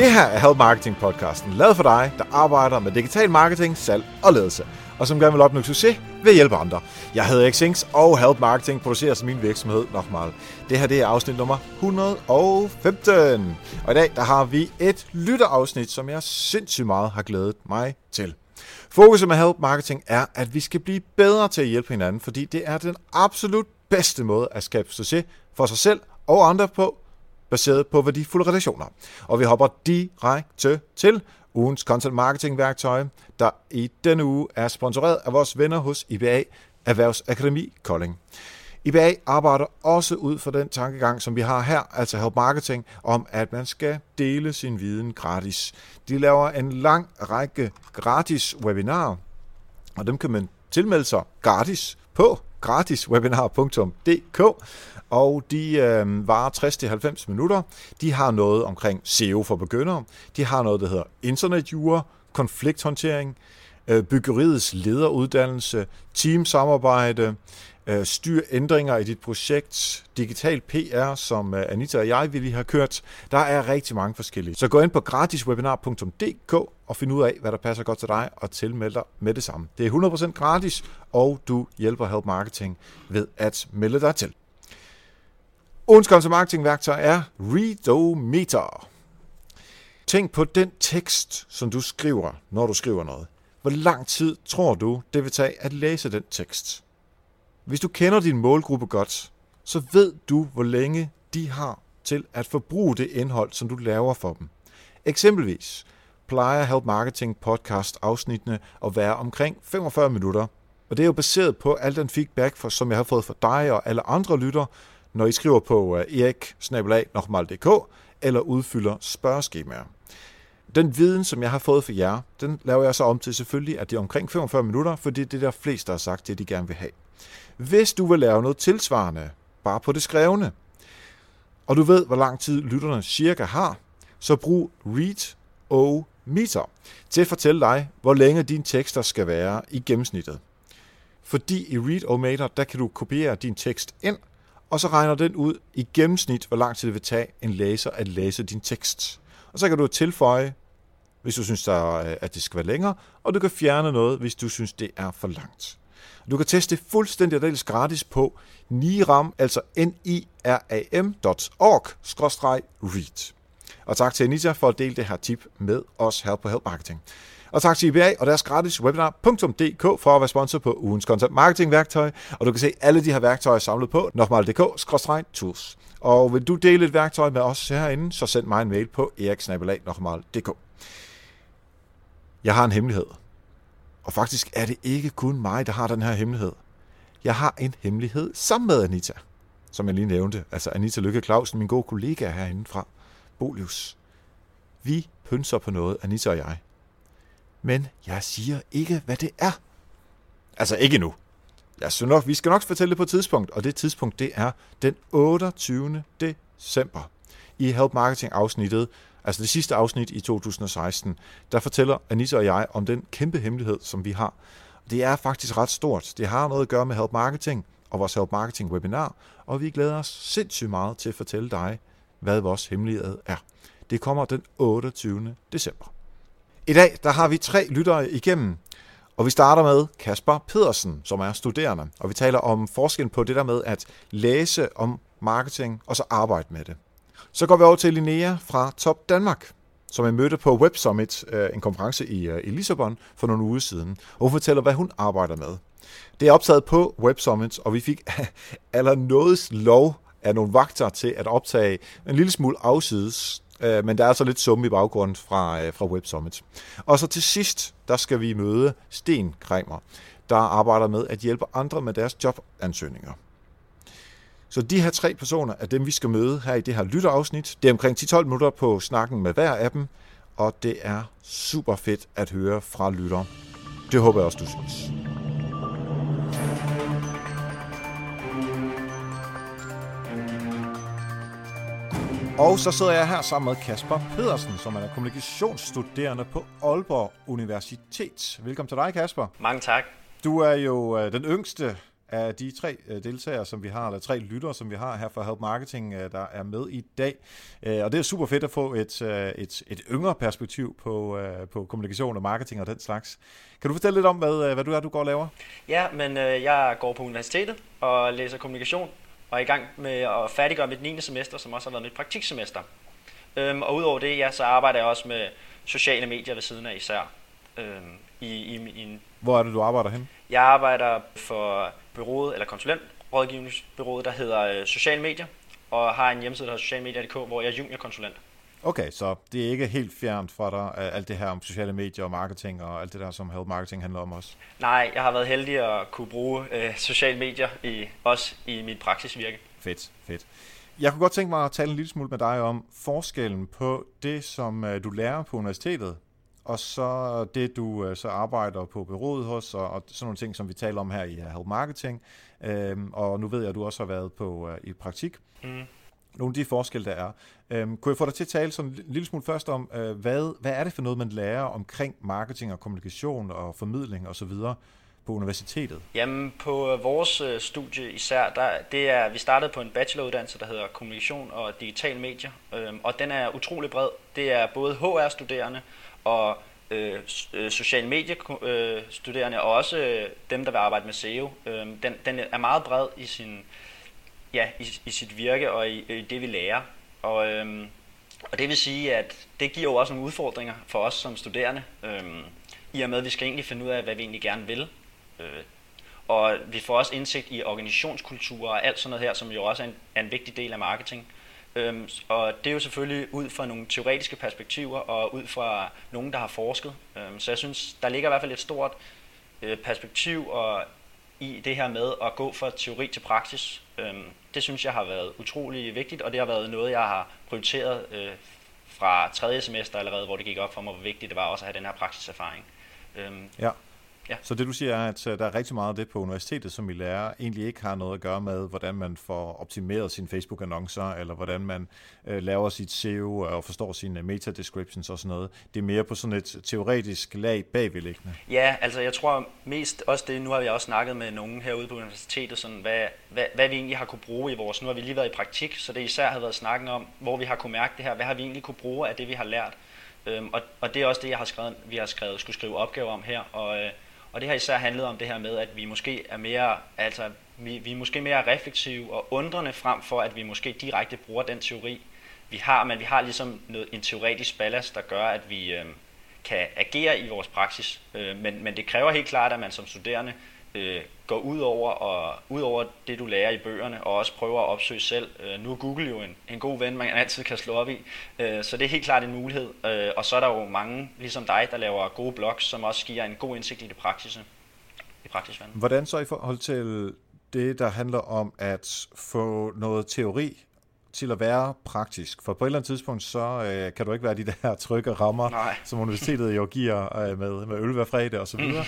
Det her er Help Marketing podcasten, lavet for dig, der arbejder med digital marketing, salg og ledelse, og som gerne vil opnå succes ved at hjælpe andre. Jeg hedder Xings, og Help Marketing producerer som min virksomhed Nochmal. Det her det er afsnit nummer 115. Og i dag der har vi et lytterafsnit, som jeg sindssygt meget har glædet mig til. Fokuset med Help Marketing er, at vi skal blive bedre til at hjælpe hinanden, fordi det er den absolut bedste måde at skabe succes for sig selv og andre på, baseret på værdifulde relationer. Og vi hopper direkte til ugens content marketing værktøj, der i denne uge er sponsoreret af vores venner hos IBA Erhvervsakademi Kolding. IBA arbejder også ud fra den tankegang, som vi har her, altså Help Marketing, om at man skal dele sin viden gratis. De laver en lang række gratis webinarer, og dem kan man tilmelde sig gratis på gratiswebinar.dk, og de øh, varer 60-90 minutter. De har noget omkring SEO for begyndere. De har noget, der hedder internetjure, konflikthåndtering, øh, byggeriets lederuddannelse, teamsamarbejde, øh, styr ændringer i dit projekt, digital PR, som øh, Anita og jeg vil lige have kørt. Der er rigtig mange forskellige. Så gå ind på gratiswebinar.dk og find ud af, hvad der passer godt til dig, og tilmeld dig med det samme. Det er 100% gratis, og du hjælper Help Marketing ved at melde dig til. Ugens marketingværktøj marketing værktøj er Readometer. Tænk på den tekst, som du skriver, når du skriver noget. Hvor lang tid tror du, det vil tage at læse den tekst? Hvis du kender din målgruppe godt, så ved du, hvor længe de har til at forbruge det indhold, som du laver for dem. Eksempelvis plejer Help Marketing podcast afsnittene at være omkring 45 minutter, og det er jo baseret på al den feedback, for, som jeg har fået fra dig og alle andre lytter, når I skriver på uh, erik eller udfylder spørgeskemaer. Den viden, som jeg har fået for jer, den laver jeg så om til selvfølgelig, at det er omkring 45 minutter, fordi det er der flest, der har sagt, det de gerne vil have. Hvis du vil lave noget tilsvarende, bare på det skrevne, og du ved, hvor lang tid lytterne cirka har, så brug Read o Meter til at fortælle dig, hvor længe dine tekster skal være i gennemsnittet. Fordi i Read o Meter, der kan du kopiere din tekst ind, og så regner den ud i gennemsnit, hvor lang tid det vil tage en læser at læse din tekst. Og så kan du tilføje, hvis du synes, at det skal være længere, og du kan fjerne noget, hvis du synes, det er for langt. Du kan teste fuldstændig dels gratis på niram, altså niram.org-read. Og tak til Anita for at dele det her tip med os her på Help Marketing. Og tak til IBA og deres gratis webinar.dk for at være sponsor på ugens content marketing værktøj. Og du kan se alle de her værktøjer samlet på nokmal.dk-tools. Og vil du dele et værktøj med os herinde, så send mig en mail på eriksnabelag.dk. Jeg har en hemmelighed. Og faktisk er det ikke kun mig, der har den her hemmelighed. Jeg har en hemmelighed sammen med Anita, som jeg lige nævnte. Altså Anita Lykke Clausen, min gode kollega herinde fra Bolius. Vi pynser på noget, Anita og jeg. Men jeg siger ikke, hvad det er. Altså ikke nu. Jeg synes nok, vi skal nok fortælle det på et tidspunkt, og det tidspunkt, det er den 28. december. I Help Marketing afsnittet, altså det sidste afsnit i 2016, der fortæller Anissa og jeg om den kæmpe hemmelighed, som vi har. Det er faktisk ret stort. Det har noget at gøre med Help Marketing og vores Help Marketing webinar, og vi glæder os sindssygt meget til at fortælle dig, hvad vores hemmelighed er. Det kommer den 28. december. I dag der har vi tre lyttere igennem, og vi starter med Kasper Pedersen, som er studerende, og vi taler om forskellen på det der med at læse om marketing og så arbejde med det. Så går vi over til Linnea fra Top Danmark, som jeg mødte på Web Summit, øh, en konference i, øh, i Lissabon for nogle uger siden, og hun fortæller, hvad hun arbejder med. Det er optaget på Web Summit, og vi fik allernådes lov af nogle vagter til at optage en lille smule afsides, øh, men der er så lidt summe i baggrunden fra, fra Web Summit. Og så til sidst, der skal vi møde Sten Kremer, der arbejder med at hjælpe andre med deres jobansøgninger. Så de her tre personer er dem, vi skal møde her i det her lytterafsnit. Det er omkring 10-12 minutter på snakken med hver af dem, og det er super fedt at høre fra lytter. Det håber jeg også, du synes. Og så sidder jeg her sammen med Kasper Pedersen, som er kommunikationsstuderende på Aalborg Universitet. Velkommen til dig, Kasper. Mange tak. Du er jo øh, den yngste af de tre øh, deltagere, som vi har, eller tre lyttere, som vi har her for Help Marketing, øh, der er med i dag. Øh, og det er super fedt at få et, et, et yngre perspektiv på, på kommunikation og marketing og den slags. Kan du fortælle lidt om, hvad, hvad du er, du går og laver? Ja, men jeg går på universitetet og læser kommunikation, og er i gang med at færdiggøre mit 9. semester, som også har været mit praktiksemester. Øhm, og udover det, ja, så arbejder jeg også med sociale medier ved siden af især. Øhm, i, i, i en Hvor er det, du arbejder hen? Jeg arbejder for byrådet, eller konsulentrådgivningsbyrået, der hedder øh, Social Medier, og har en hjemmeside, der hedder socialmedier.dk, hvor jeg er juniorkonsulent. Okay, så det er ikke helt fjernt for dig, alt det her om sociale medier og marketing og alt det der, som Help Marketing handler om også? Nej, jeg har været heldig at kunne bruge øh, sociale medier i, også i mit praksisvirke. Fedt, fedt. Jeg kunne godt tænke mig at tale en lille smule med dig om forskellen på det, som øh, du lærer på universitetet, og så det, du øh, så arbejder på byrådet hos, og, og sådan nogle ting, som vi taler om her i Help Marketing. Øhm, og nu ved jeg, at du også har været på uh, i praktik. Mm. Nogle af de forskelle, der er. Øhm, kunne jeg få dig til at tale sådan en lille smule først om, øh, hvad, hvad er det for noget, man lærer omkring marketing og kommunikation og formidling osv., på universitetet? Jamen på vores øh, studie især, der, det er, vi startede på en bacheloruddannelse, der hedder Kommunikation og Digital Medier, øh, og den er utrolig bred. Det er både HR-studerende og øh, øh social mediestuderende, øh, og også øh, dem, der vil arbejde med SEO. Øh, den, den er meget bred i, sin, ja, i, i sit virke og i, i det, vi lærer. Og, øh, og det vil sige, at det giver jo også nogle udfordringer for os som studerende, øh, i og med, at vi skal egentlig finde ud af, hvad vi egentlig gerne vil. Øh, og vi får også indsigt i organisationskultur og alt sådan noget her, som jo også er en, er en vigtig del af marketing. Øhm, og det er jo selvfølgelig ud fra nogle teoretiske perspektiver og ud fra nogen, der har forsket. Øhm, så jeg synes, der ligger i hvert fald et stort øh, perspektiv og i det her med at gå fra teori til praksis. Øhm, det synes jeg har været utrolig vigtigt, og det har været noget, jeg har prioriteret øh, fra tredje semester allerede, hvor det gik op for mig, hvor vigtigt det var også at have den her praksiserfaring. Øhm, ja. Ja. Så det du siger er, at øh, der er rigtig meget af det på universitetet, som I lærer, egentlig ikke har noget at gøre med, hvordan man får optimeret sine Facebook-annoncer, eller hvordan man øh, laver sit SEO og forstår sine meta-descriptions og sådan noget. Det er mere på sådan et teoretisk lag bagvedliggende. Ja, altså jeg tror mest også det, nu har vi også snakket med nogen herude på universitetet, sådan, hvad, hvad, hvad vi egentlig har kunne bruge i vores, nu har vi lige været i praktik, så det især har været snakken om, hvor vi har kunne mærke det her, hvad har vi egentlig kunne bruge af det, vi har lært. Øhm, og, og det er også det, jeg har skrevet, vi har skrevet, skulle skrive opgaver om her, og øh, og det har især handlet om det her med, at vi måske er mere, altså, vi, vi er måske mere reflektive og undrende frem for, at vi måske direkte bruger den teori, vi har, men vi har ligesom noget, en teoretisk ballast, der gør, at vi øh, kan agere i vores praksis. Øh, men, men det kræver helt klart, at man som studerende øh, går ud over, og, ud over det, du lærer i bøgerne, og også prøver at opsøge selv. Øh, nu er Google jo en, en god ven, man altid kan slå op i, øh, så det er helt klart en mulighed. Øh, og så er der jo mange, ligesom dig, der laver gode blogs, som også giver en god indsigt i det praktiske. I praktisk Hvordan så i forhold til det, der handler om at få noget teori til at være praktisk. For på et eller andet tidspunkt, så øh, kan du ikke være de der trygge rammer, Nej. som universitetet jo giver øh, med, med øl hver fredag og så videre.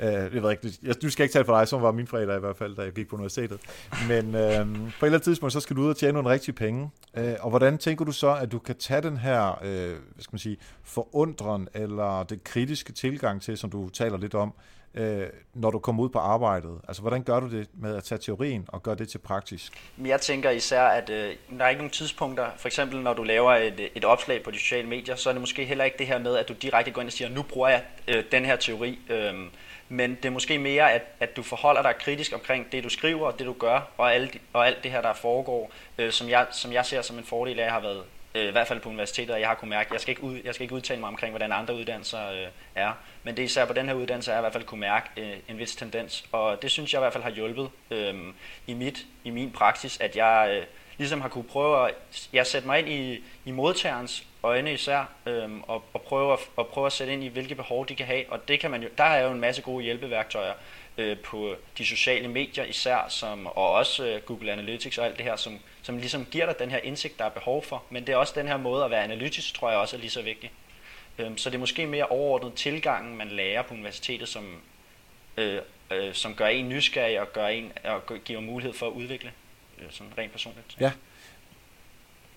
øh, jeg ved ikke, jeg, du skal ikke tale for dig, som var min fredag i hvert fald, da jeg gik på universitetet. Men øh, på et eller andet tidspunkt, så skal du ud og tjene nogle rigtige penge. Øh, og hvordan tænker du så, at du kan tage den her, øh, hvad skal man sige, forundren eller det kritiske tilgang til, som du taler lidt om, øh, når du kommer ud på arbejdet? Altså, hvordan gør du det med at tage teorien og gøre det til praktisk? Jeg tænker især, at øh, der er ikke nogen tidspunkter, for eksempel når du laver et, et opslag på de sociale medier, så er det måske heller ikke det her med, at du direkte går ind og siger, nu bruger jeg øh, den her teori. Øh, men det er måske mere, at, at du forholder dig kritisk omkring det, du skriver og det, du gør, og, alle, og alt det her, der foregår, øh, som, jeg, som jeg ser som en fordel af at har været øh, i hvert fald på universitetet, og jeg har kunnet mærke, jeg skal ikke, ud, jeg skal ikke udtale mig omkring, hvordan andre uddannelser øh, er, men det især på den her uddannelse, jeg i hvert fald kunne mærke øh, en vis tendens, og det synes jeg i hvert fald har hjulpet øh, i, mit, i min praksis, at jeg øh, ligesom har kunne prøve at jeg sætte mig ind i, i modtagerens øjne især, øh, og, og, prøve at, og prøve at sætte ind i, hvilke behov de kan have, og det kan man jo, der er jo en masse gode hjælpeværktøjer, øh, på de sociale medier især, som, og også øh, Google Analytics og alt det her, som, som ligesom giver dig den her indsigt, der er behov for. Men det er også den her måde at være analytisk, tror jeg også er lige så vigtig. Øh, så det er måske mere overordnet tilgangen, man lærer på universitetet, som, øh, øh, som gør en nysgerrig og, gør en, og giver mulighed for at udvikle øh, sådan rent personligt. Ja.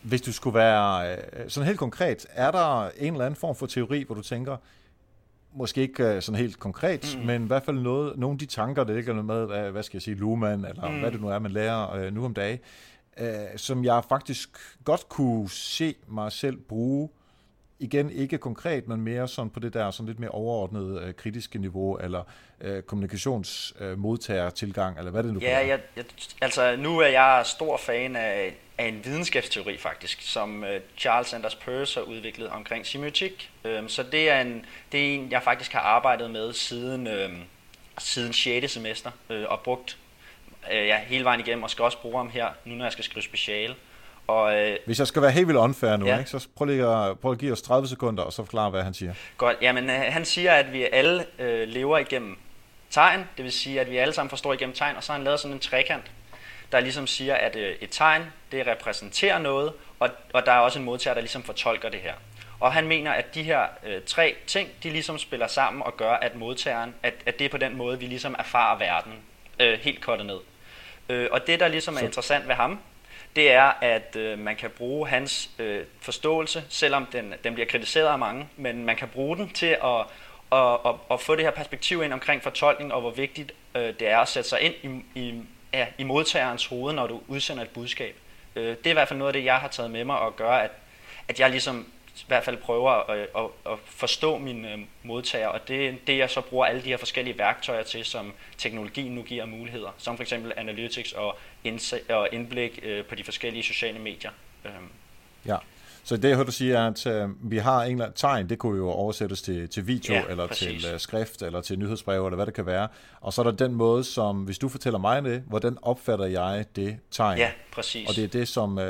Hvis du skulle være øh, sådan helt konkret, er der en eller anden form for teori, hvor du tænker, måske ikke øh, sådan helt konkret, mm. men i hvert fald noget, nogle af de tanker, der ligger med, hvad, hvad skal jeg sige, Luhmann, eller mm. hvad det nu er, man lærer øh, nu om dagen, øh, som jeg faktisk godt kunne se mig selv bruge igen ikke konkret, men mere sådan på det der sådan lidt mere overordnede øh, kritiske niveau, eller øh, kommunikationsmodtagertilgang, øh, eller hvad det nu ja, jeg, jeg, altså nu er jeg stor fan af, af en videnskabsteori faktisk, som øh, Charles Sanders Peirce har udviklet omkring semiotik. Øh, så det er, en, det er en, jeg faktisk har arbejdet med siden, øh, siden 6. semester, øh, og brugt øh, ja, hele vejen igennem, og skal også bruge ham her, nu når jeg skal skrive speciale. Og, øh, Hvis jeg skal være helt vildt unfair nu, ja. ikke, så prøv lige at, prøv at give os 30 sekunder, og så forklare, hvad han siger. Godt, jamen øh, han siger, at vi alle øh, lever igennem tegn, det vil sige, at vi alle sammen forstår igennem tegn, og så har han lavet sådan en trekant, der ligesom siger, at øh, et tegn, det repræsenterer noget, og, og der er også en modtager, der ligesom fortolker det her. Og han mener, at de her øh, tre ting, de ligesom spiller sammen og gør, at modtageren, at, at det er på den måde, vi ligesom erfarer verden øh, helt kortet ned. Øh, og det, der ligesom er så. interessant ved ham, det er, at øh, man kan bruge hans øh, forståelse, selvom den, den bliver kritiseret af mange, men man kan bruge den til at, at, at, at få det her perspektiv ind omkring fortolkning, og hvor vigtigt øh, det er at sætte sig ind i, i, ja, i modtagerens hoved, når du udsender et budskab. Øh, det er i hvert fald noget af det, jeg har taget med mig og gør, at, at jeg ligesom i hvert fald prøver at, øh, at, at forstå mine øh, modtagere, og det er det, jeg så bruger alle de her forskellige værktøjer til, som teknologien nu giver muligheder, som for eksempel analytics og, og indblik øh, på de forskellige sociale medier. Øhm. Ja. Så det, jeg hørte sige, er, at uh, vi har en tegn, det kunne jo oversættes til, til video, ja, eller præcis. til uh, skrift, eller til nyhedsbrev, eller hvad det kan være. Og så er der den måde, som, hvis du fortæller mig det, hvordan opfatter jeg det tegn? Ja, præcis. Og det er det, som, uh,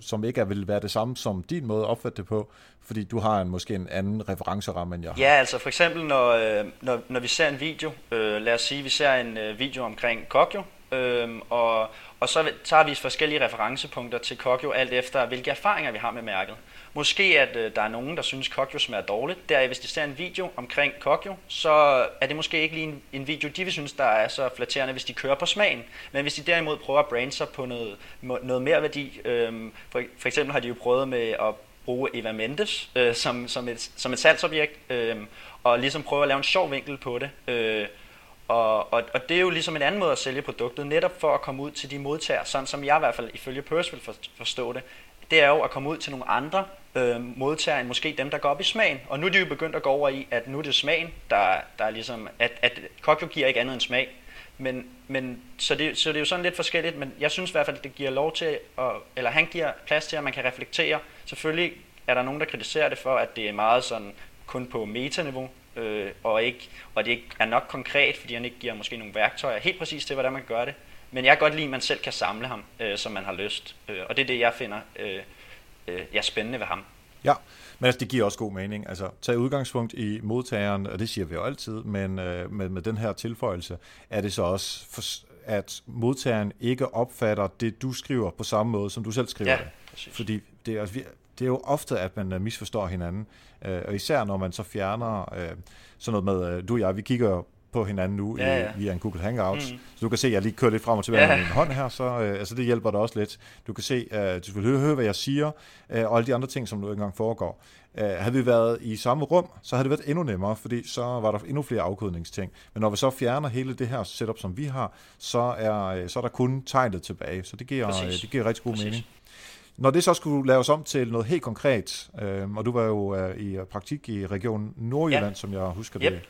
som ikke er, vil være det samme som din måde at opfatte det på, fordi du har en, måske en anden referenceramme, end jeg har. Ja, altså for eksempel, når, når, når vi ser en video, øh, lad os sige, vi ser en øh, video omkring Kokyo, øh, og og så tager vi forskellige referencepunkter til Kokyo, alt efter hvilke erfaringer vi har med mærket. Måske at øh, der er nogen, der synes, Kokyo smager dårligt. Der, hvis de ser en video omkring Kokyo, så er det måske ikke lige en, en video, de vil synes, der er så flatterende, hvis de kører på smagen. Men hvis de derimod prøver at brande sig på noget, noget mere værdi, øhm, for, for eksempel har de jo prøvet med at bruge Eva Mendes øh, som, som, et, som et salgsobjekt, øh, og ligesom prøve at lave en sjov vinkel på det. Øh, og, og, og det er jo ligesom en anden måde at sælge produktet, netop for at komme ud til de modtagere, sådan som jeg i hvert fald ifølge Purse vil forstå det, det er jo at komme ud til nogle andre øh, modtagere end måske dem, der går op i smagen. Og nu er de jo begyndt at gå over i, at nu er det smagen, der, der er ligesom, at, at Kokyo giver ikke andet end smag. Men, men så, det, så det er jo sådan lidt forskelligt, men jeg synes i hvert fald, at det giver lov til, at, eller han giver plads til, at man kan reflektere. Selvfølgelig er der nogen, der kritiserer det for, at det er meget sådan kun på metaniveau, øh, og, ikke, og det ikke er nok konkret, fordi han ikke giver måske nogle værktøjer helt præcis til, hvordan man gør det. Men jeg kan godt lide, at man selv kan samle ham, øh, som man har lyst. Øh, og det er det, jeg finder øh, øh, ja, spændende ved ham. Ja, men altså, det giver også god mening. Altså, tag udgangspunkt i modtageren, og det siger vi jo altid, men øh, med, med den her tilføjelse, er det så også, for, at modtageren ikke opfatter det, du skriver på samme måde, som du selv skriver ja, det. Præcis. Fordi det er, det er jo ofte, at man øh, misforstår hinanden. Øh, og især når man så fjerner øh, sådan noget med, du og jeg, vi kigger på hinanden nu ja, ja. I, via en Google Hangouts. Mm. Så du kan se, at jeg lige kører lidt frem og tilbage ja. med min hånd her, så øh, altså det hjælper dig også lidt. Du kan se, øh, du vil høre, høre, hvad jeg siger, øh, og alle de andre ting, som nu engang foregår. Øh, havde vi været i samme rum, så havde det været endnu nemmere, fordi så var der endnu flere afkodningsting. Men når vi så fjerner hele det her setup, som vi har, så er, øh, så er der kun tegnet tilbage. Så det giver, øh, det giver rigtig god Præcis. mening. Når det så skulle laves om til noget helt konkret, øh, og du var jo øh, i praktik i regionen Nordjylland, ja. som jeg husker yep. det,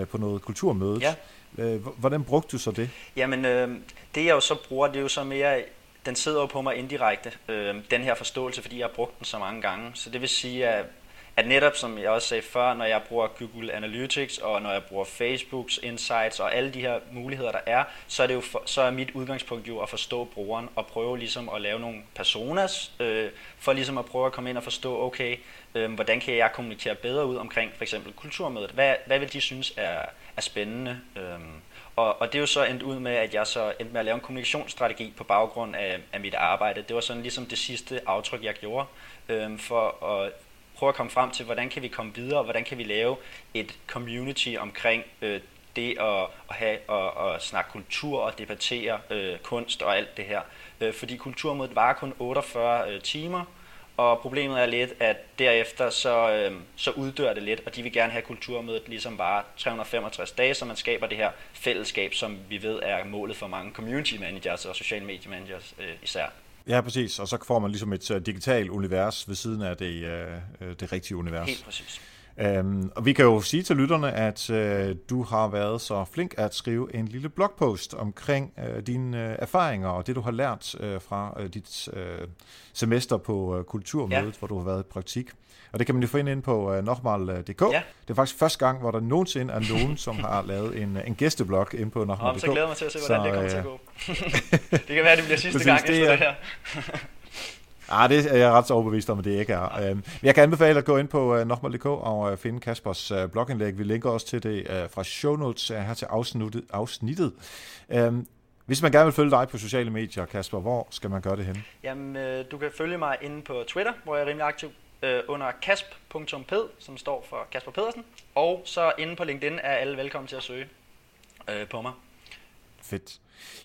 øh, på noget kulturmøde. Ja. Øh, hvordan brugte du så det? Jamen, øh, det jeg jo så bruger, det er jo så mere, den sidder jo på mig indirekte, øh, den her forståelse, fordi jeg har brugt den så mange gange. Så det vil sige, at at netop som jeg også sagde før, når jeg bruger Google Analytics, og når jeg bruger Facebooks Insights og alle de her muligheder, der er, så er, det jo for, så er mit udgangspunkt jo at forstå brugeren og prøve ligesom at lave nogle personas, øh, for ligesom at prøve at komme ind og forstå, okay, øh, hvordan kan jeg kommunikere bedre ud omkring for eksempel kulturmødet? Hvad, hvad vil de synes er, er spændende? Øh, og, og det er jo så endt ud med, at jeg så endte med at lave en kommunikationsstrategi på baggrund af, af mit arbejde. Det var sådan ligesom det sidste aftryk, jeg gjorde, øh, for at prøve at komme frem til, hvordan kan vi komme videre, og hvordan kan vi lave et community omkring øh, det at, at have og og snakke kultur og debattere øh, kunst og alt det her. Øh, fordi kulturmødet var kun 48 øh, timer, Og problemet er lidt, at derefter så, øh, så uddør det lidt, og de vil gerne have kulturmødet ligesom bare 365 dage, så man skaber det her fællesskab, som vi ved er målet for mange community managers og social media managers øh, især. Ja, præcis. Og så får man ligesom et uh, digitalt univers ved siden af det, uh, det rigtige univers. Helt præcis. Um, og vi kan jo sige til lytterne, at uh, du har været så flink at skrive en lille blogpost omkring uh, dine uh, erfaringer og det, du har lært uh, fra uh, dit uh, semester på uh, Kulturmødet, ja. hvor du har været i praktik. Og det kan man jo finde ind på uh, nokmal.dk. Ja. Det er faktisk første gang, hvor der nogensinde er nogen, som har lavet en, en gæsteblog ind på nokmal.dk. Så glæder mig til at se, hvordan så, det kommer til at gå. det kan være, det bliver sidste Præcis, gang efter det, det her. Ah, det er jeg ret overbevist om, at det ikke er. Øhm, jeg kan anbefale at gå ind på nokmal.dk og finde Kaspers blogindlæg. Vi linker også til det fra show notes her til afsnittet. afsnittet. Um, hvis man gerne vil følge dig på sociale medier, Kasper, hvor skal man gøre det hen? Jamen, øh, du kan følge mig inde på Twitter, hvor jeg er rimelig aktiv, øh, under kasp.ped, som står for Kasper Pedersen. Og så inde på LinkedIn er alle velkommen til at søge øh, på mig. Fedt.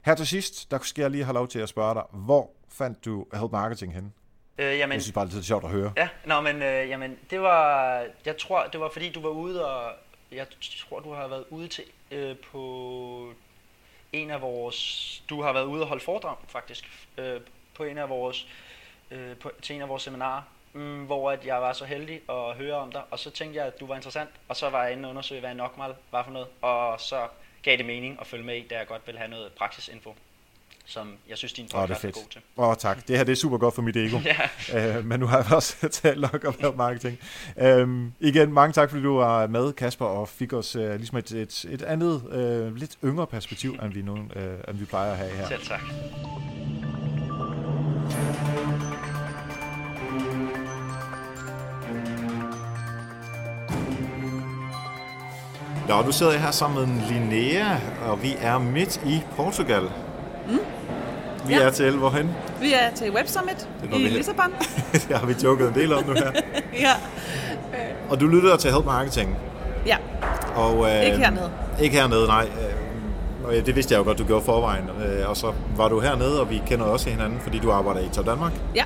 Her til sidst, der skal jeg lige have lov til at spørge dig, hvor fandt du Help Marketing hen? Øh, jamen, jeg synes bare, det er sjovt at høre. Ja, nå, men øh, jamen, det var, jeg tror, det var fordi, du var ude, og jeg tror, du har været ude til øh, på en af vores, du har været ude og holde foredrag, faktisk, øh, på en af vores, øh, på, til en af vores seminarer, mm, hvor at jeg var så heldig at høre om dig, og så tænkte jeg, at du var interessant, og så var jeg inde og undersøge, hvad en Nokmal var for noget, og så gav det mening at følge med i, da jeg godt ville have noget praksisinfo som jeg synes, din podcast oh, er, er god til. Åh, oh, tak. Det her det er super godt for mit ego. ja. uh, men nu har jeg også talt nok om marketing. Um, igen, mange tak, fordi du var med, Kasper, og fik os uh, ligesom et, et, et andet, uh, lidt yngre perspektiv, end vi, nu, uh, end vi plejer at have her. Selv tak. Nå, nu sidder jeg her sammen med Linnea, og vi er midt i Portugal. Mm. Vi ja. er til hvorhen? Vi er til Web Summit i vi... Lissabon. det har vi joket en del om nu her. ja. Og du lytter til Help Marketing? Ja. Og, øh, ikke hernede. Ikke hernede, nej. Og det vidste jeg jo godt, du gjorde forvejen. Øh, og så var du hernede, og vi kender også hinanden, fordi du arbejder i Top Danmark. Ja.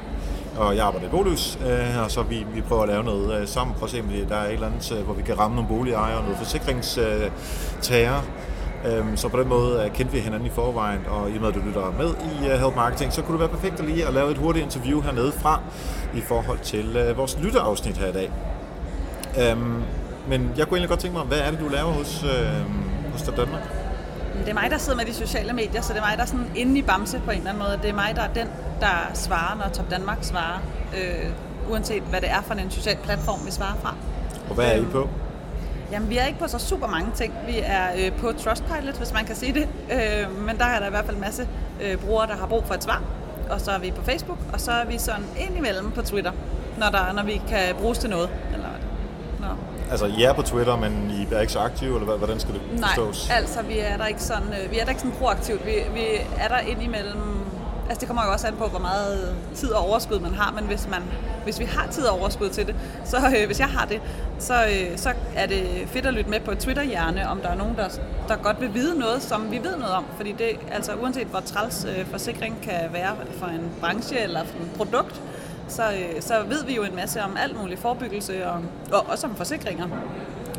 Og jeg arbejder i Bolus, øh, og så vi, vi prøver at lave noget øh, sammen. for at se, om der er et eller andet, øh, hvor vi kan ramme nogle boligejere, noget forsikringstager, Øhm, så på den måde øh, kendte vi hinanden i forvejen, og i og med at du lytter med i uh, Help Marketing, så kunne det være perfekt at lige at lave et hurtigt interview hernede fra i forhold til uh, vores lytteafsnit her i dag. Øhm, men jeg kunne egentlig godt tænke mig, hvad er det, du laver hos, hos Danmark? Det er mig, der sidder med de sociale medier, så det er mig, der er sådan inde i Bamse på en eller anden måde. Det er mig, der er den, der svarer, når Top Danmark svarer, øh, uanset hvad det er for en social platform, vi svarer fra. Og hvad er I på? Jamen, vi er ikke på så super mange ting. Vi er øh, på Trustpilot, hvis man kan sige det. Øh, men der er der i hvert fald en masse øh, brugere, der har brug for et svar. Og så er vi på Facebook, og så er vi sådan indimellem på Twitter, når, der, når vi kan bruges til noget. Altså, I er på Twitter, men I er ikke så aktive, eller hvordan skal det forstås? Nej, altså, vi er der ikke sådan, øh, vi er der ikke sådan proaktivt. Vi, vi er der indimellem Altså det kommer jo også an på, hvor meget tid og overskud man har, men hvis, man, hvis vi har tid og overskud til det, så øh, hvis jeg har det, så, øh, så er det fedt at lytte med på Twitter-hjerne, om der er nogen, der, der godt vil vide noget, som vi ved noget om. Fordi det, altså uanset hvor træls øh, forsikring kan være for en branche eller for et produkt, så, øh, så ved vi jo en masse om alt muligt forebyggelse og, og også om forsikringer.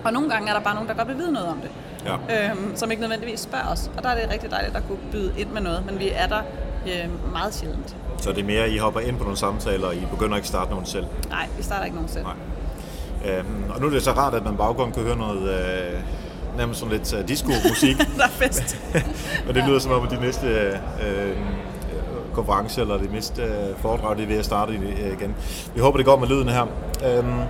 Og nogle gange er der bare nogen, der godt vil vide noget om det. Ja. Øhm, som ikke nødvendigvis spørger os. Og der er det rigtig dejligt at kunne byde ind med noget, men vi er der øh, meget sjældent. Så det er mere, at I hopper ind på nogle samtaler, og I begynder ikke at starte nogen selv? Nej, vi starter ikke nogen selv. Nej. Øhm, og nu er det så rart, at man baggrund kan høre noget, øh, nærmest sådan lidt uh, disco-musik. der er fest. og det lyder som om, at de næste øh, konference eller det næste øh, foredrag, det er ved at starte øh, igen. Vi håber, det går med lyden her. Øhm,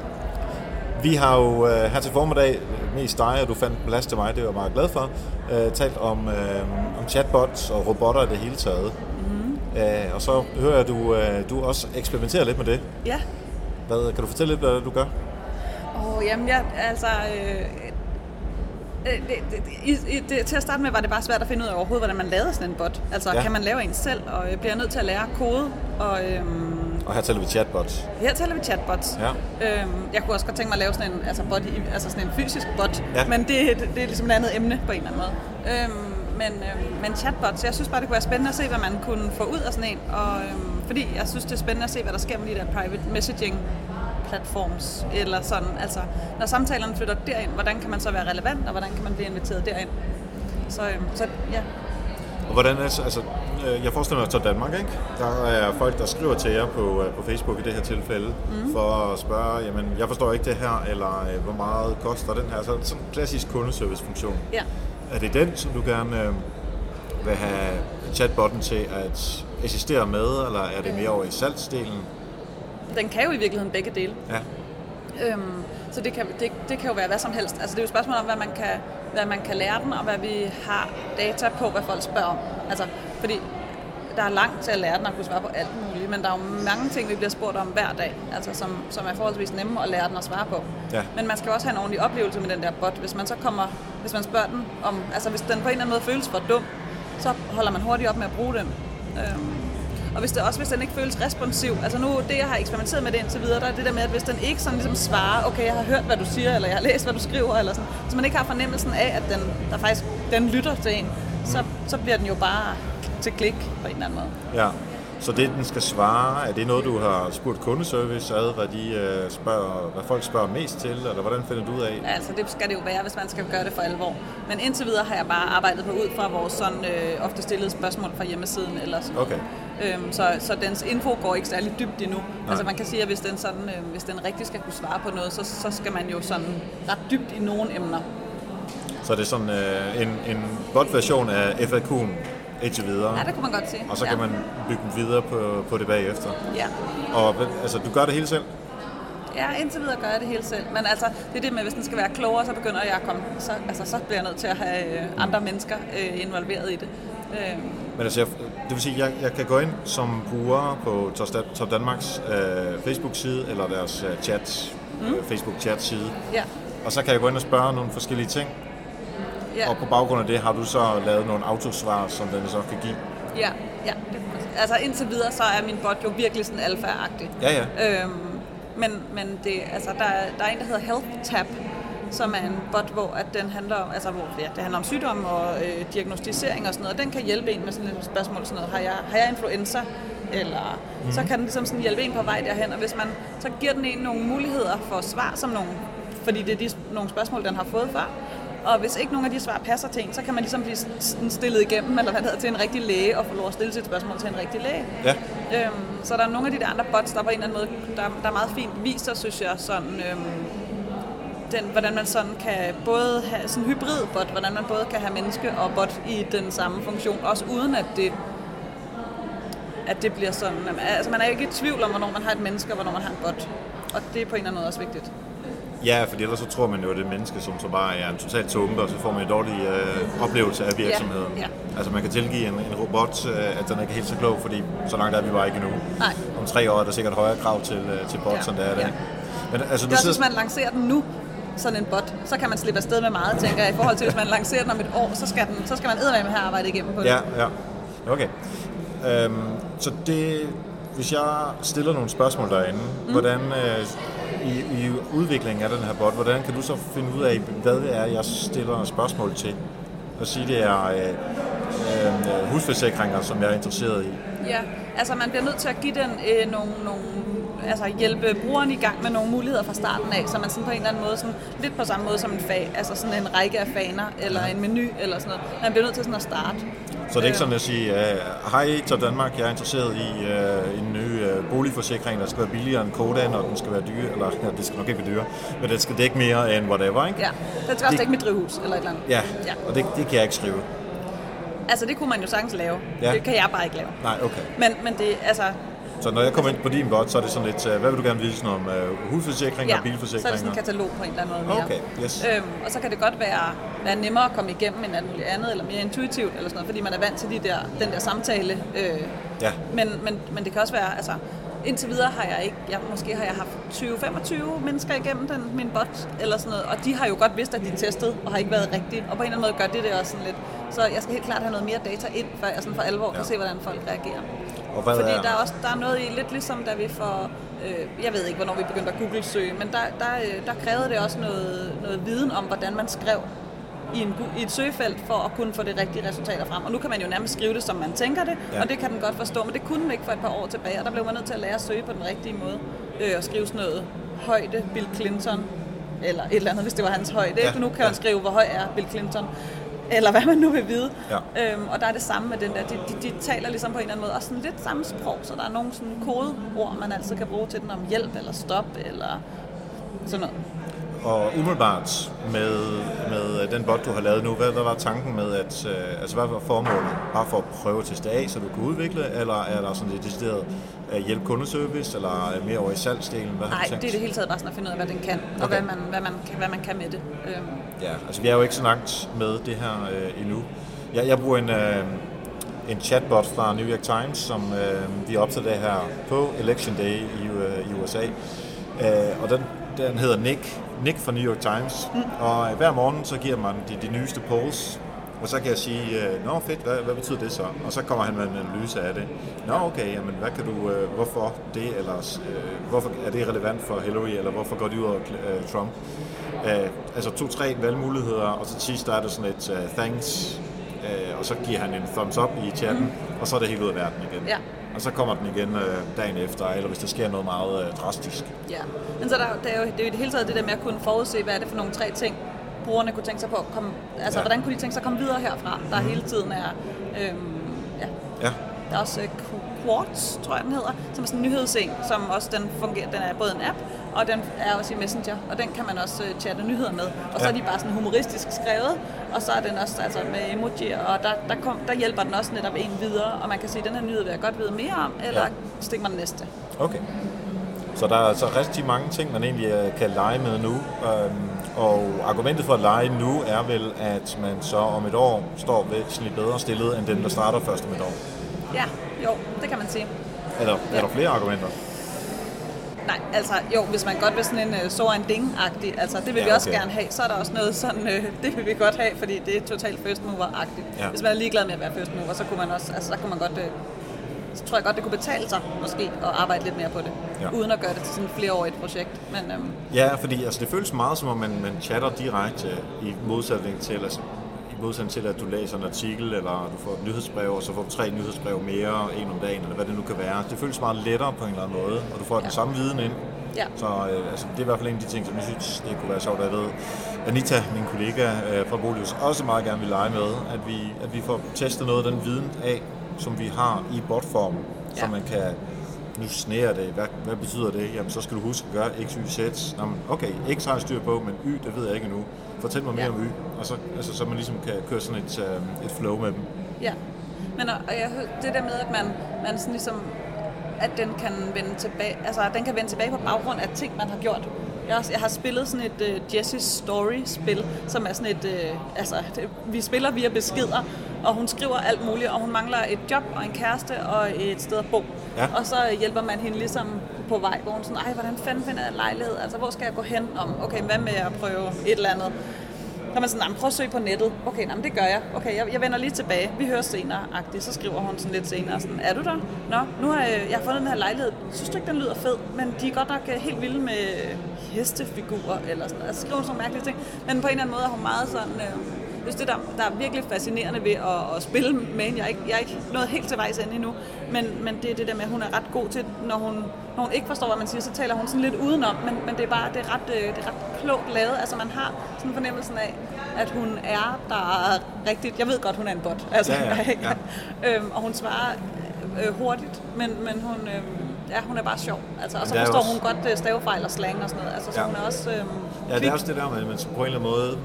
vi har jo øh, her til formiddag, mest dig, og du fandt plads til mig, det er jeg meget glad for, talt om, om chatbots og robotter i det hele taget. Øh, og så hører jeg, at du, du også eksperimenterer lidt med det. Ja. Hvad, kan du fortælle lidt, hvad du gør? Oh, jamen, jeg, altså... Øh, det, det, det, det, til at starte med var det bare svært at finde ud af overhovedet, hvordan man lavede sådan en bot. Altså, ja. kan man lave en selv, og jeg bliver nødt til at lære kode, og... Øhm, og her taler vi chatbots. Her taler vi chatbots. Ja. Øhm, jeg kunne også godt tænke mig at lave sådan en, altså bot, altså sådan en fysisk bot, ja. men det, det, det er ligesom et andet emne på en eller anden måde. Øhm, men, øhm, men chatbots, jeg synes bare, det kunne være spændende at se, hvad man kunne få ud af sådan en, og øhm, fordi jeg synes, det er spændende at se, hvad der sker med de der private messaging platforms, eller sådan, altså, når samtalerne flytter derind, hvordan kan man så være relevant, og hvordan kan man blive inviteret derind? Så, øhm, så ja, Og hvordan er altså, øh, jeg forestiller mig, at Danmark, ikke? Der er folk, der skriver til jer på, øh, på Facebook i det her tilfælde, mm. for at spørge, jamen, jeg forstår ikke det her, eller øh, hvor meget koster den her? Så sådan en klassisk kundeservice-funktion. ja. Er det den, som du gerne øh, vil have chatbotten til at assistere med, eller er det mere over i salgsdelen? Den kan jo i virkeligheden begge dele. Ja. Øhm, så det kan, det, det kan jo være hvad som helst. Altså det er jo et spørgsmål om, hvad man kan, hvad man kan lære den, og hvad vi har data på, hvad folk spørger om. Altså, fordi der er langt til at lære den og kunne svare på alt muligt, men der er jo mange ting, vi bliver spurgt om hver dag, altså som, som er forholdsvis nemme at lære den at svare på. Ja. Men man skal jo også have en ordentlig oplevelse med den der bot. Hvis man så kommer, hvis man spørger den om, altså hvis den på en eller anden måde føles for dum, så holder man hurtigt op med at bruge den. Øhm, og hvis det også hvis den ikke føles responsiv, altså nu det jeg har eksperimenteret med det indtil videre, der er det der med, at hvis den ikke sådan ligesom svarer, okay, jeg har hørt, hvad du siger, eller jeg har læst, hvad du skriver, eller sådan, så man ikke har fornemmelsen af, at den, der faktisk, den lytter til en, så, så bliver den jo bare til klik på en eller anden måde. ja. Så det, den skal svare, er det noget, du har spurgt kundeservice ad, hvad, de, øh, spørger, hvad folk spørger mest til, eller hvordan finder du ud af? Altså det skal det jo være, hvis man skal gøre det for alvor. Men indtil videre har jeg bare arbejdet på ud fra vores sådan øh, ofte stillede spørgsmål fra hjemmesiden eller sådan. Okay. Øhm, så, så dens info går ikke særlig dybt endnu. Nej. Altså man kan sige, at hvis den, sådan, øh, hvis den rigtig skal kunne svare på noget, så, så skal man jo sådan ret dybt i nogle emner. Så det er sådan øh, en, en bot-version af FAQ'en indtil videre. Ja, det kunne man godt sige. Og så ja. kan man bygge den videre på, på det bagefter. Ja. Og altså, du gør det hele selv? ja, indtil videre gør jeg det hele selv. Men altså, det er det med, hvis den skal være klogere, så begynder jeg at komme, så, altså, så bliver jeg nødt til at have øh, andre mennesker øh, involveret i det. Øh, Men altså, jeg, det vil sige, jeg, jeg kan gå ind som bruger på Top Dan- Top Danmarks øh, Facebook-side, eller deres øh, chat, mm. øh, Facebook-chat-side, ja. og så kan jeg gå ind og spørge nogle forskellige ting, Ja. og på baggrund af det har du så lavet nogle autosvar, som den så kan give. Ja, ja. Altså indtil videre, så er min bot jo virkelig sådan alfa-agtig. Ja, ja. Øhm, men men det, altså, der, er- der er en, der hedder Health Tab, som er en bot, hvor at den handler om, altså, hvor, ja, det handler om sygdom og øh, diagnostisering og sådan noget. Den kan hjælpe en med sådan et spørgsmål, sådan noget, har jeg, har jeg influenza? Eller mm. så kan den ligesom sådan hjælpe en på vej derhen, og hvis man, så giver den en nogle muligheder for svar, som nogle, fordi det er de, nogle spørgsmål, den har fået før. Og hvis ikke nogen af de svar passer til en, så kan man ligesom blive stillet igennem, eller hvad hedder, til en rigtig læge, og få lov at stille sit spørgsmål til en rigtig læge. Ja. Øhm, så der er nogle af de der andre bots, der på en eller anden måde, der, der er meget fint viser, synes jeg, sådan, øhm, den, hvordan man sådan kan både have sådan en hybrid bot, hvordan man både kan have menneske og bot i den samme funktion, også uden at det at det bliver sådan, altså man er ikke i tvivl om, hvornår man har et menneske, og hvornår man har en bot. Og det er på en eller anden måde også vigtigt. Ja, for ellers så tror man jo, at det er menneske, som så bare er en total tumpe, og så får man en dårlig øh, oplevelse af virksomheden. Ja, ja. Altså man kan tilgive en, en robot, øh, at den ikke er helt så klog, fordi så langt er vi bare ikke endnu. Nej. Om tre år er der sikkert højere krav til, øh, til bots, Ja, end det er i ja. dag. Men altså, Det er også, sidder... hvis man lancerer den nu, sådan en bot, så kan man slippe afsted med meget, tænker jeg, i forhold til, hvis man lancerer den om et år, så skal, den, så skal man eddermame have arbejdet igennem på det. Ja, ja. Okay. Øhm, så det, hvis jeg stiller nogle spørgsmål derinde, mm. hvordan øh, i, i udviklingen af den her bot, hvordan kan du så finde ud af, hvad det er, jeg stiller spørgsmål til? Og sige, det er øh, øh, husforsikringer, som jeg er interesseret i. Ja, altså man bliver nødt til at give den øh, nogle, nogle, altså hjælpe brugeren i gang med nogle muligheder fra starten af, så man sådan på en eller anden måde, sådan, lidt på samme måde som en fag, altså sådan en række af faner, eller en menu, eller sådan noget. Man bliver nødt til sådan at starte. Så det er ikke sådan at sige, øh, hej til Danmark, jeg er interesseret i øh, en ny øh, boligforsikring, der skal være billigere end Kodan, og den skal være dyre, eller ja, det skal nok ikke være dyre, men den skal dække mere end whatever, ikke? Ja, den skal også dække mit drivhus, eller et eller andet. Ja, ja. og det, det kan jeg ikke skrive. Altså det kunne man jo sagtens lave. Ja. Det kan jeg bare ikke lave. Nej, okay. Men, men det, altså, Så når jeg kommer ind på din bot, så er det sådan lidt, øh, hvad vil du gerne vide sådan om øh, hudforsikring ja, og så er det sådan en katalog på en eller anden måde mere. Okay, yes. Øhm, og så kan det godt være, være nemmere at komme igennem end alt muligt andet, eller mere intuitivt, eller sådan noget, fordi man er vant til de der, den der samtale. Øh, Ja. men, men, men det kan også være, altså, indtil videre har jeg ikke, jeg, måske har jeg haft 20-25 mennesker igennem den, min bot, eller sådan noget, og de har jo godt vidst, at de testet, og har ikke været rigtige, og på en eller anden måde gør det det også sådan lidt. Så jeg skal helt klart have noget mere data ind, før jeg sådan for alvor ja. Ja. kan se, hvordan folk reagerer. Og hvad Fordi er, der er også der er noget i, lidt ligesom da vi får, øh, jeg ved ikke, hvornår vi begyndte at Google-søge, men der, der, øh, der krævede det også noget, noget viden om, hvordan man skrev i, en, i et søgefelt for at kunne få det rigtige resultater frem. Og nu kan man jo nærmest skrive det, som man tænker det, Ja. og det kan den godt forstå, men det kunne den ikke for et par år tilbage, og der blev man nødt til at lære at søge på den rigtige måde, øh, og skrive sådan noget højde Bill Clinton, eller et eller andet, hvis det var hans højde. Ja. Nu kan ja. man skrive, hvor høj er Bill Clinton, eller hvad man nu vil vide. Ja. Øhm, og der er det samme med den der, de, de, de taler ligesom på en eller anden måde, også sådan lidt samme sprog, så der er nogle sådan kodeord, man altid kan bruge til den om hjælp, eller stop, eller sådan noget. Og umiddelbart med, med den bot, du har lavet nu, hvad, hvad var tanken med, at, øh, altså hvad var formålet? Bare for at prøve at teste af, så du kunne udvikle, eller er der sådan et decideret øh, hjælp kundeservice, eller øh, mere over i salgsdelen? Hvad Nej, det er det hele taget bare sådan at finde ud af, hvad den kan, og Okay. hvad, man, hvad, man, kan- hvad man kan med det. Øhm, Ja, altså vi er jo ikke så langt med det her øh, endnu. Jeg, jeg bruger en, øh, en chatbot fra New York Times, som øh, vi optager det her på Election Day i, øh, i USA. Øh, og den, den hedder Nick, Nick fra New York Times. Mm. Og øh, hver morgen så giver man de, de nyeste polls, og så kan jeg sige, øh, nå fedt, hvad, hvad betyder det så? Og så kommer han med en analyse af det. Nå okay, jamen hvad kan du, øh, hvorfor det, eller øh, hvorfor er det relevant for Hillary, eller hvorfor går det ud over øh, Trump? Øh, altså to-tre valgmuligheder, og så til sidst der er det sådan et uh, thanks, øh, og så giver han en thumbs up i chatten, mm. og så er det helt ud af verden igen. Ja. Og så kommer den igen øh, dagen efter, eller hvis der sker noget meget øh, drastisk. ja. Men så er der, det er jo det er jo i det hele taget det der med at kunne forudse, hvad er det for nogle tre ting, brugerne kunne tænke sig på at komme, altså Ja. hvordan kunne de tænke sig at komme videre herfra, der hele tiden er, øhm, ja, Ja, Der er også øh, Qu- Quartz, tror jeg den hedder, som er sådan en nyhedsseng, som også den fungerer, den er både en app, og den er også i Messenger, og den kan man også øh, chatte nyheder med. Og så Ja. er de bare sådan humoristisk skrevet, og så er den også altså med emojier, og der, der, kom, der hjælper den også netop en videre, og man kan sige, at den her nyhed vil jeg godt vide mere om, eller Ja. ja. stik mig den næste. okay. Så der er altså rigtig mange ting, man egentlig øh, kan lege med nu. Øhm, og argumentet for at lege nu er vel, at man så om et år står væsentligt bedre stillet end dem, der starter først om et år. Ja, jo, det kan man sige. Er der, er der flere argumenter? Nej, altså jo, hvis man godt vil sådan en uh, så en ding-agtig, altså det vil Ja, vi også gerne have, så er der også noget sådan, uh, det vil vi godt have, fordi det er totalt first mover-agtigt. Ja. Hvis man er ligeglad med at være first mover, så kunne man også, altså så kunne man godt, uh, så tror jeg godt, det kunne betale sig måske at arbejde lidt mere på det, Ja. uden at gøre det til sådan et flereårigt projekt. Men øhm, Ja, fordi altså, det føles meget som om, man, man chatter direkte i modsætning til, altså, modsætning til, at du læser en artikel, eller du får et nyhedsbrev, og så får du tre nyhedsbrev mere, en om dagen, eller hvad det nu kan være. Det føles meget lettere på en eller anden måde, og du får den Ja. samme viden ind. ja, Så øh, altså, det er i hvert fald en af de ting, som jeg synes, det kunne være sjovt, at jeg ved. Anita, min kollega øh, fra Bolius, også meget gerne vil lege med, at vi, at vi får testet noget af den viden af, som vi har i botform, ja. så man kan nu sneer det. Hvad, hvad betyder det? Jamen, så skal du huske at gøre X, Y, Z. Nå, men okay, X har jeg styr på, men Y, det ved jeg ikke endnu. Fortæl mig mere Ja. om Y. Og så, altså, så man ligesom kan køre sådan et, øh, et flow med dem. ja. Men og, og jeg, det der med, at man, man sådan ligesom, at den kan vende tilbage, altså at den kan vende tilbage på baggrund af ting, man har gjort. Jeg, også- jeg har spillet sådan et uh, Jessie's Story-spil, som er sådan et, uh, altså det, vi spiller via beskeder, og hun skriver alt muligt, og hun mangler et job og en kæreste og et sted at bo. Ja. Og så hjælper man hende ligesom på vej, hvor hun sådan, ej, hvordan fanden finder jeg lejlighed? Altså, hvor skal jeg gå hen? Om, okay, hvad med at prøve et eller andet? Så er man sådan, "Jamen, prøv at søge på nettet. Okay, jamen, det gør jeg. Okay, jeg, jeg vender lige tilbage. Vi hører senere, agtigt. Så skriver hun sådan lidt senere, sådan, er du der? Nå, nu har jeg, jeg har fundet den her lejlighed. Synes du ikke, den lyder fed? Men de er godt nok øh, helt vilde med hestefigurer, eller sådan Altså, skriver sådan nogle mærkelige ting. Men på en eller anden måde er hun meget sådan... Øh, jeg synes, det der, der er virkelig fascinerende ved at, at spille med hende. Jeg er, ikke, jeg er ikke nået helt til vejs ende endnu, men, men det er det der med, at hun er ret god til, når hun, når hun ikke forstår, hvad man siger, så taler hun sådan lidt udenom, men, men det er bare det er ret, øh, det er ret klogt lavet. Altså man har sådan fornemmelsen af, at hun er der rigtigt. Jeg ved godt, hun er en bot. Altså, Ja, ja, ja. øhm, og hun svarer øh, hurtigt, men, men hun, øh, ja, hun er bare sjov. Altså, og så forstår også- hun godt øh, stavefejl og slang og sådan noget. Altså, så Ja. hun er også øh, Ja, det er også det der med, at man på en eller anden måde,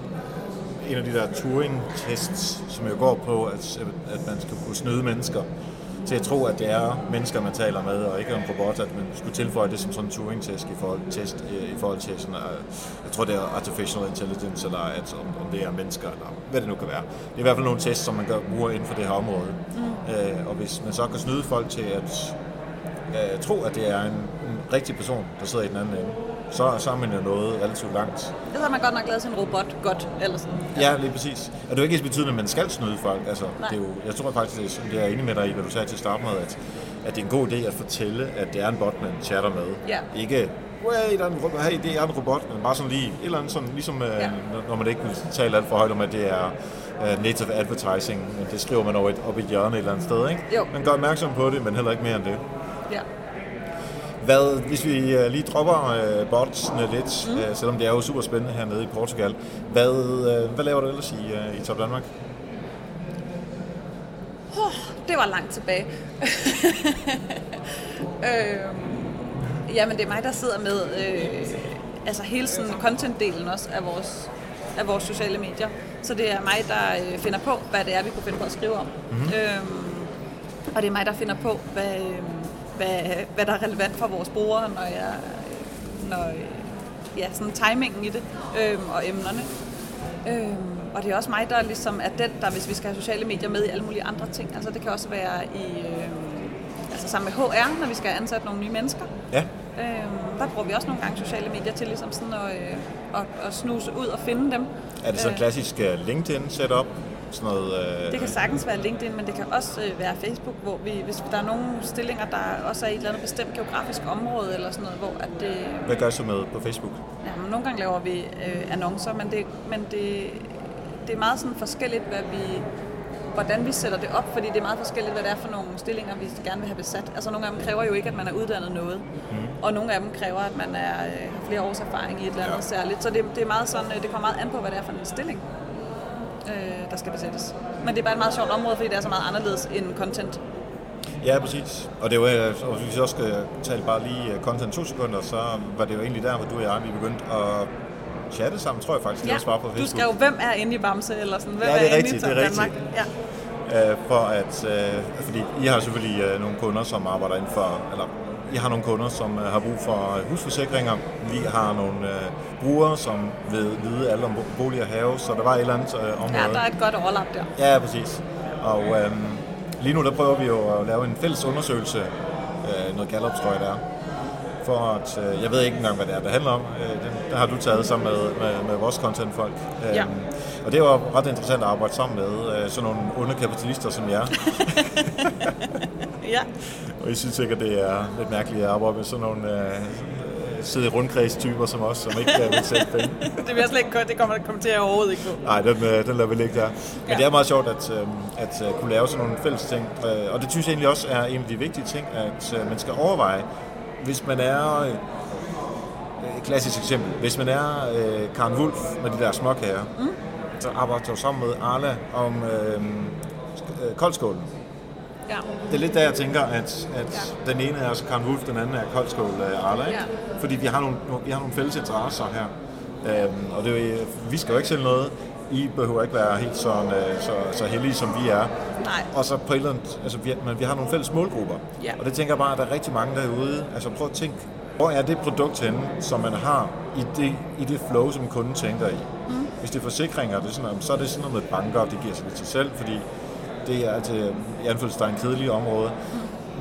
en af de der Turing-tests, som jo går på, at, at man skal kunne snyde mennesker til at tro, at det er mennesker, man taler med, og ikke en robot, at man skulle tilføje det som sådan en Turing-test i forhold, test, øh, i forhold til sådan, uh, jeg tror det er artificial intelligence, eller at, om, om det er mennesker, eller hvad det nu kan være. Det er i hvert fald nogle tests, som man gør, bruger inden for det her område. Mm. Øh, og hvis man så kan snyde folk til at øh, tro, at det er en, en rigtig person, der sidder i den anden ende, så, så er man jo nået relativt langt. Det har man godt nok lavet sin robot godt, eller sådan. Ja, lige præcis. Og det er jo ikke ens betydende, at man skal snyde folk. Altså, Nej. det er jo, jeg tror faktisk, det er, det er enig med dig i, hvad du sagde til at starte med, at, at det er en god idé at fortælle, at det er en bot, man chatter med. Ja. Ikke Wait, der er en, ro- hey, det er en robot, men bare sådan lige, et eller andet sådan, ligesom øh, Ja. når- når man ikke vil tale alt for højt om, at det er øh, native advertising, men det skriver man over et, op i et hjørne et eller andet sted, ikke? Jo. Man gør opmærksom på det, men heller ikke mere end det. Ja. Hvad, hvis vi øh, lige dropper øh, botsene lidt, mm. øh, selvom det er jo super spændende hernede i Portugal, hvad, øh, hvad laver du ellers i, øh, i Top Danmark? Det var langt tilbage. øhm, jamen, det er mig, der sidder med øh, altså hele sådan content-delen også af vores, af vores sociale medier. Så det er mig, der øh, finder på, hvad det er, vi kunne finde på at skrive om. Mm-hmm. Øhm, og det er mig, der finder på, hvad, øh, hvad, hvad der er relevant for vores brugere, når jeg, når, ja, sådan timingen i det, øhm, og emnerne. Øhm, og det er også mig, der ligesom er den, der hvis vi skal have sociale medier med i alle mulige andre ting. Altså det kan også være i, øhm, altså sammen med HR, når vi skal ansætte nogle nye mennesker. Ja, Øhm, der bruger vi også nogle gange sociale medier til ligesom sådan at, øh, at, at snuse ud og finde dem. er det så Øh, klassisk øh, LinkedIn setup? Sådan noget, øh, Det kan sagtens være LinkedIn, men det kan også øh, være Facebook, hvor vi, hvis der er nogle stillinger, der også er i et eller andet bestemt geografisk område eller sådan noget, hvor at det, Hvad gør så med på Facebook? Ja, men nogle gange laver vi øh, annoncer, men, det, men det, det er meget sådan forskelligt, hvad vi, hvordan vi sætter det op, fordi det er meget forskelligt, hvad det er for nogle stillinger, vi gerne vil have besat. Altså nogle af dem kræver jo ikke, at man er uddannet noget, mm. og nogle af dem kræver, at man er, øh, har flere års erfaring i et eller andet Ja. ja. særligt. Så det, det, er meget sådan, øh, det kommer meget an på, hvad det er for en stilling, øh, der skal besættes. Men det er bare et meget sjovt område, fordi det er så meget anderledes end content. Ja, præcis. Og det var, øh, og hvis vi også skal tale bare lige øh, content to sekunder, så var det jo egentlig der, hvor du og jeg vi begyndte at chatte sammen, tror jeg faktisk, det Ja, også var på Facebook. du skrev, hvem er inde i Bamse, eller sådan, hvem Ja, det er inde rigtigt, i det er Danmark? rigtigt. Ja. Øh, for at, øh, fordi I har selvfølgelig øh, nogle kunder, som arbejder inden for, eller I har nogle kunder, som øh, har brug for øh, husforsikringer. Vi har nogle øh, brugere, som vil vide alt om bo- bolig og have, så der var et eller andet øh, område. ja, der er et godt overlap der. Ja, præcis. Og øhm, lige nu der prøver vi jo at lave en fælles undersøgelse, øh, noget Gallup tror jeg det er, for at, øh, jeg ved ikke engang, hvad det er, det handler om. Øh, den, der har du taget sammen med, med, med vores contentfolk. Øhm, Ja. Og det var ret interessant at arbejde sammen med øh, sådan nogle onde kapitalister som jer. Ja, Og jeg synes sikkert, det er lidt mærkeligt at arbejde med sådan nogle øh, øh, sidde i rundkreds-typer som os, som ikke vil sætte penge. det vil jeg slet ikke det kommer der til at overhovedet ikke på. Nej, den, øh, den lader vi ligge der. Men Ja. det er meget sjovt at, øh, at kunne lave sådan nogle fælles ting. Og det synes jeg egentlig også er en af de vigtige ting, at man skal overveje, hvis man er... Et klassisk eksempel. Hvis man er øh, Karen Wulf med de der småkager, mm. så arbejder du sammen med Arla om øh, koldskålen. Ja. Det er lidt der, jeg tænker, at, at ja. den ene er Karen Wulf, den anden er Koldskål øh, Arla, ikke? Ja. Fordi vi har, nogle, vi har nogle fælles interesser her. Øhm, og det, jo- vi skal jo ikke sælge noget. I behøver ikke være helt sådan, øh, så, så heldige, som vi er. Nej. Og så på et eller andet, altså vi, men vi har nogle fælles målgrupper. Ja. Og det tænker jeg bare, at der er rigtig mange derude. Altså prøv at tænke, hvor er det produkt henne, som man har i det, i det flow, som kunden tænker i. Mm. Hvis det er forsikringer, det er sådan, så er det sådan noget med banker, det giver sig lidt til selv, fordi det er altså, i anfølgelsestegn kedeligt område.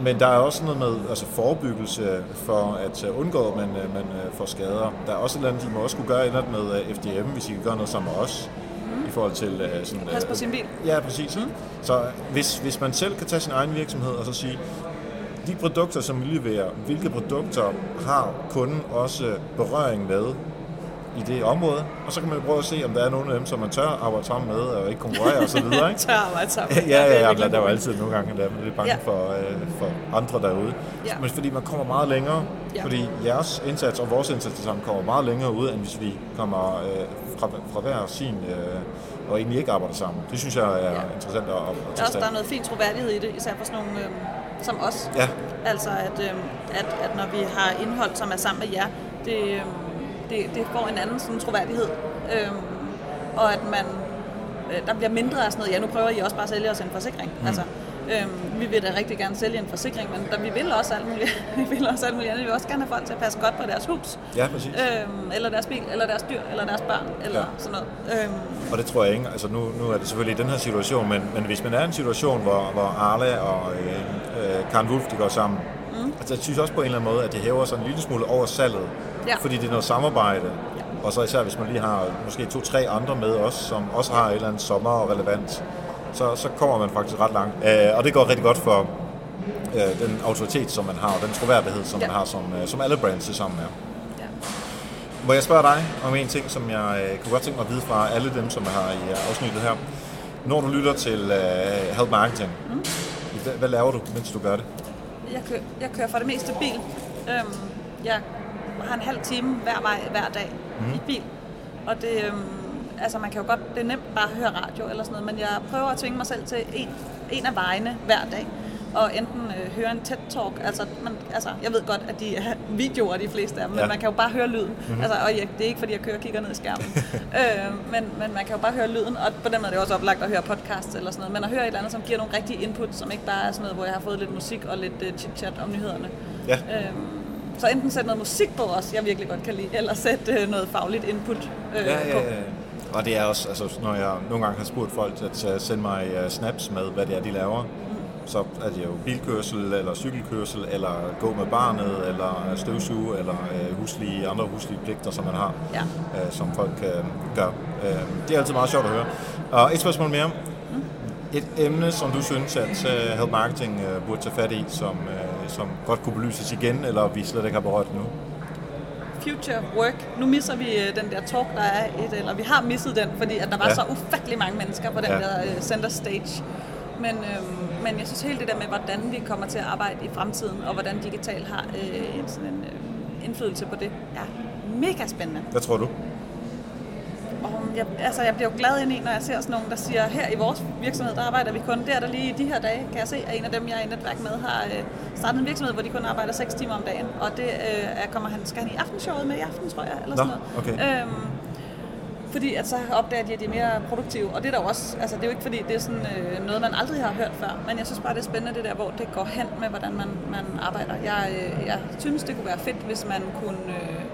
Men der er også noget med altså forebyggelse for at øh, undgå, at man, øh, man øh, får skader. Der er også et eller andet, de må også kunne gøre andet med øh, FDM, hvis I kan gøre noget sammen med os. I forhold til øh, sådan... Pas på øh, sin bil. Ja, præcis. Mm. Så hvis, hvis man selv kan tage sin egen virksomhed og så sige, de produkter, som vi leverer, hvilke produkter har kunden også berøring med i det område? Og så kan man prøve at se, om der er nogle af dem, som man tør arbejde sammen med og ikke konkurrere og så videre, ikke? Tør arbejde sammen. ja, ja, ja, virkelig men der er jo altid nogle gange, der er lidt bange Ja. for, øh, for andre derude. Ja. Men fordi man kommer meget længere, Ja. fordi jeres indsats og vores indsats sammen kommer meget længere ud, end hvis vi kommer øh, fra, fra hver sin øh, og egentlig ikke arbejder sammen. Det synes jeg er Ja. interessant at, at Der er, tage også, der er noget fin troværdighed i det, især for sådan nogle øhm, som os. Ja, Altså, at, øhm, at, at når vi har indhold, som er sammen med jer, det, øhm, det, det får en anden sådan troværdighed. Øhm, og at man, øh, der bliver mindre af sådan noget, ja, nu prøver I også bare at sælge os en forsikring. Mm. Altså, øhm, vi vil da rigtig gerne sælge en forsikring, men der, vi vil også alt muligt, vi vil også alt muligt andet. Vi vil også gerne have folk til at passe godt på deres hus, ja, præcis. øhm, eller deres bil, eller deres dyr, eller deres børn, eller Ja. ja. sådan noget. Øhm, Og det tror jeg ikke. Altså nu, nu er det selvfølgelig i den her situation, men, men hvis man er i en situation, hvor, hvor Arla og øh, øh, Karen Wolf de går sammen, mm. altså jeg synes også på en eller anden måde, at det hæver sig en lille smule over salget, Ja. fordi det er noget samarbejde. Og så især hvis man lige har måske to-tre andre med os, som også har et eller andet sommer relevant, så, så kommer man faktisk ret langt. Øh, og det går rigtig godt for øh, den autoritet, som man har, og den troværdighed, som Ja. man har, som, øh, som alle brands sammen er. Må jeg spørge dig om en ting, som jeg øh, kunne godt tænke mig at vide fra alle dem, som her i øh, afsnittet her. Når du lytter til uh, Help Marketing, mm. hvad, hvad laver du, mens du gør det? Jeg kører, jeg kører for det meste bil. Øhm, jeg har en halv time hver vej hver dag mm. i bil. Og det, øhm, altså man kan jo godt, det er nemt bare at høre radio eller sådan noget, men jeg prøver at tvinge mig selv til en, en af vejene hver dag og enten øh, høre en TED-talk. Altså, man, altså, jeg ved godt, at de er videoer, de fleste af dem, ja. men man kan jo bare høre lyden. Mm-hmm. Altså, og ja, det er ikke, fordi jeg kører og kigger ned i skærmen. øh, men, men man kan jo bare høre lyden, og på den måde er det også oplagt at høre podcast eller sådan noget. Men at høre et eller andet, som giver nogle rigtige input, som ikke bare er sådan noget, hvor jeg har fået lidt musik og lidt uh, chit-chat om nyhederne. Ja. Øh, så enten sætte noget musik på os, jeg virkelig godt kan lide, eller sætte øh, noget fagligt input øh, ja, ja, ja. på. Og det er også, altså, når jeg nogle gange har spurgt folk at sende mig uh, snaps med, hvad det er, de laver, så er det jo bilkørsel, eller cykelkørsel, eller gå med barnet, eller støvsuge, eller øh, huslige, andre huslige pligter, som man har, ja. øh, som folk øh, gør. Øh, det er altid meget sjovt at høre. Og et spørgsmål mere. Mm. Et emne, som du synes, at uh, Help Marketing uh, burde tage fat i, som, uh, som godt kunne belyses igen, eller vi slet ikke har berørt nu? Future Work. Nu misser vi uh, den der talk, der er et, eller vi har misset den, fordi at der var ja. så ufattelig mange mennesker på den ja. der uh, center stage. Men, øhm, men jeg synes helt det der med, hvordan vi kommer til at arbejde i fremtiden, og hvordan digital har øh, en, sådan en øh, indflydelse på det, er mega spændende. Hvad tror du? Og jeg, altså, jeg bliver jo glad ind i, når jeg ser sådan nogen, der siger, her i vores virksomhed, der arbejder vi kun. Det er der lige i de her dage, kan jeg se, at en af dem, jeg er i netværk med, har øh, startet en virksomhed, hvor de kun arbejder 6 timer om dagen. Og det øh, kommer han, skal han i aftenshowet med i aften, tror jeg, eller Nå, sådan noget. Okay. Øhm, fordi at så opdager de, at de er mere produktive. Og det er der også, altså det er jo ikke fordi, det er sådan øh, noget, man aldrig har hørt før, men jeg synes bare, det er spændende det der, hvor det går hen med, hvordan man, man arbejder. Jeg, øh, jeg synes, det kunne være fedt, hvis man kunne øh,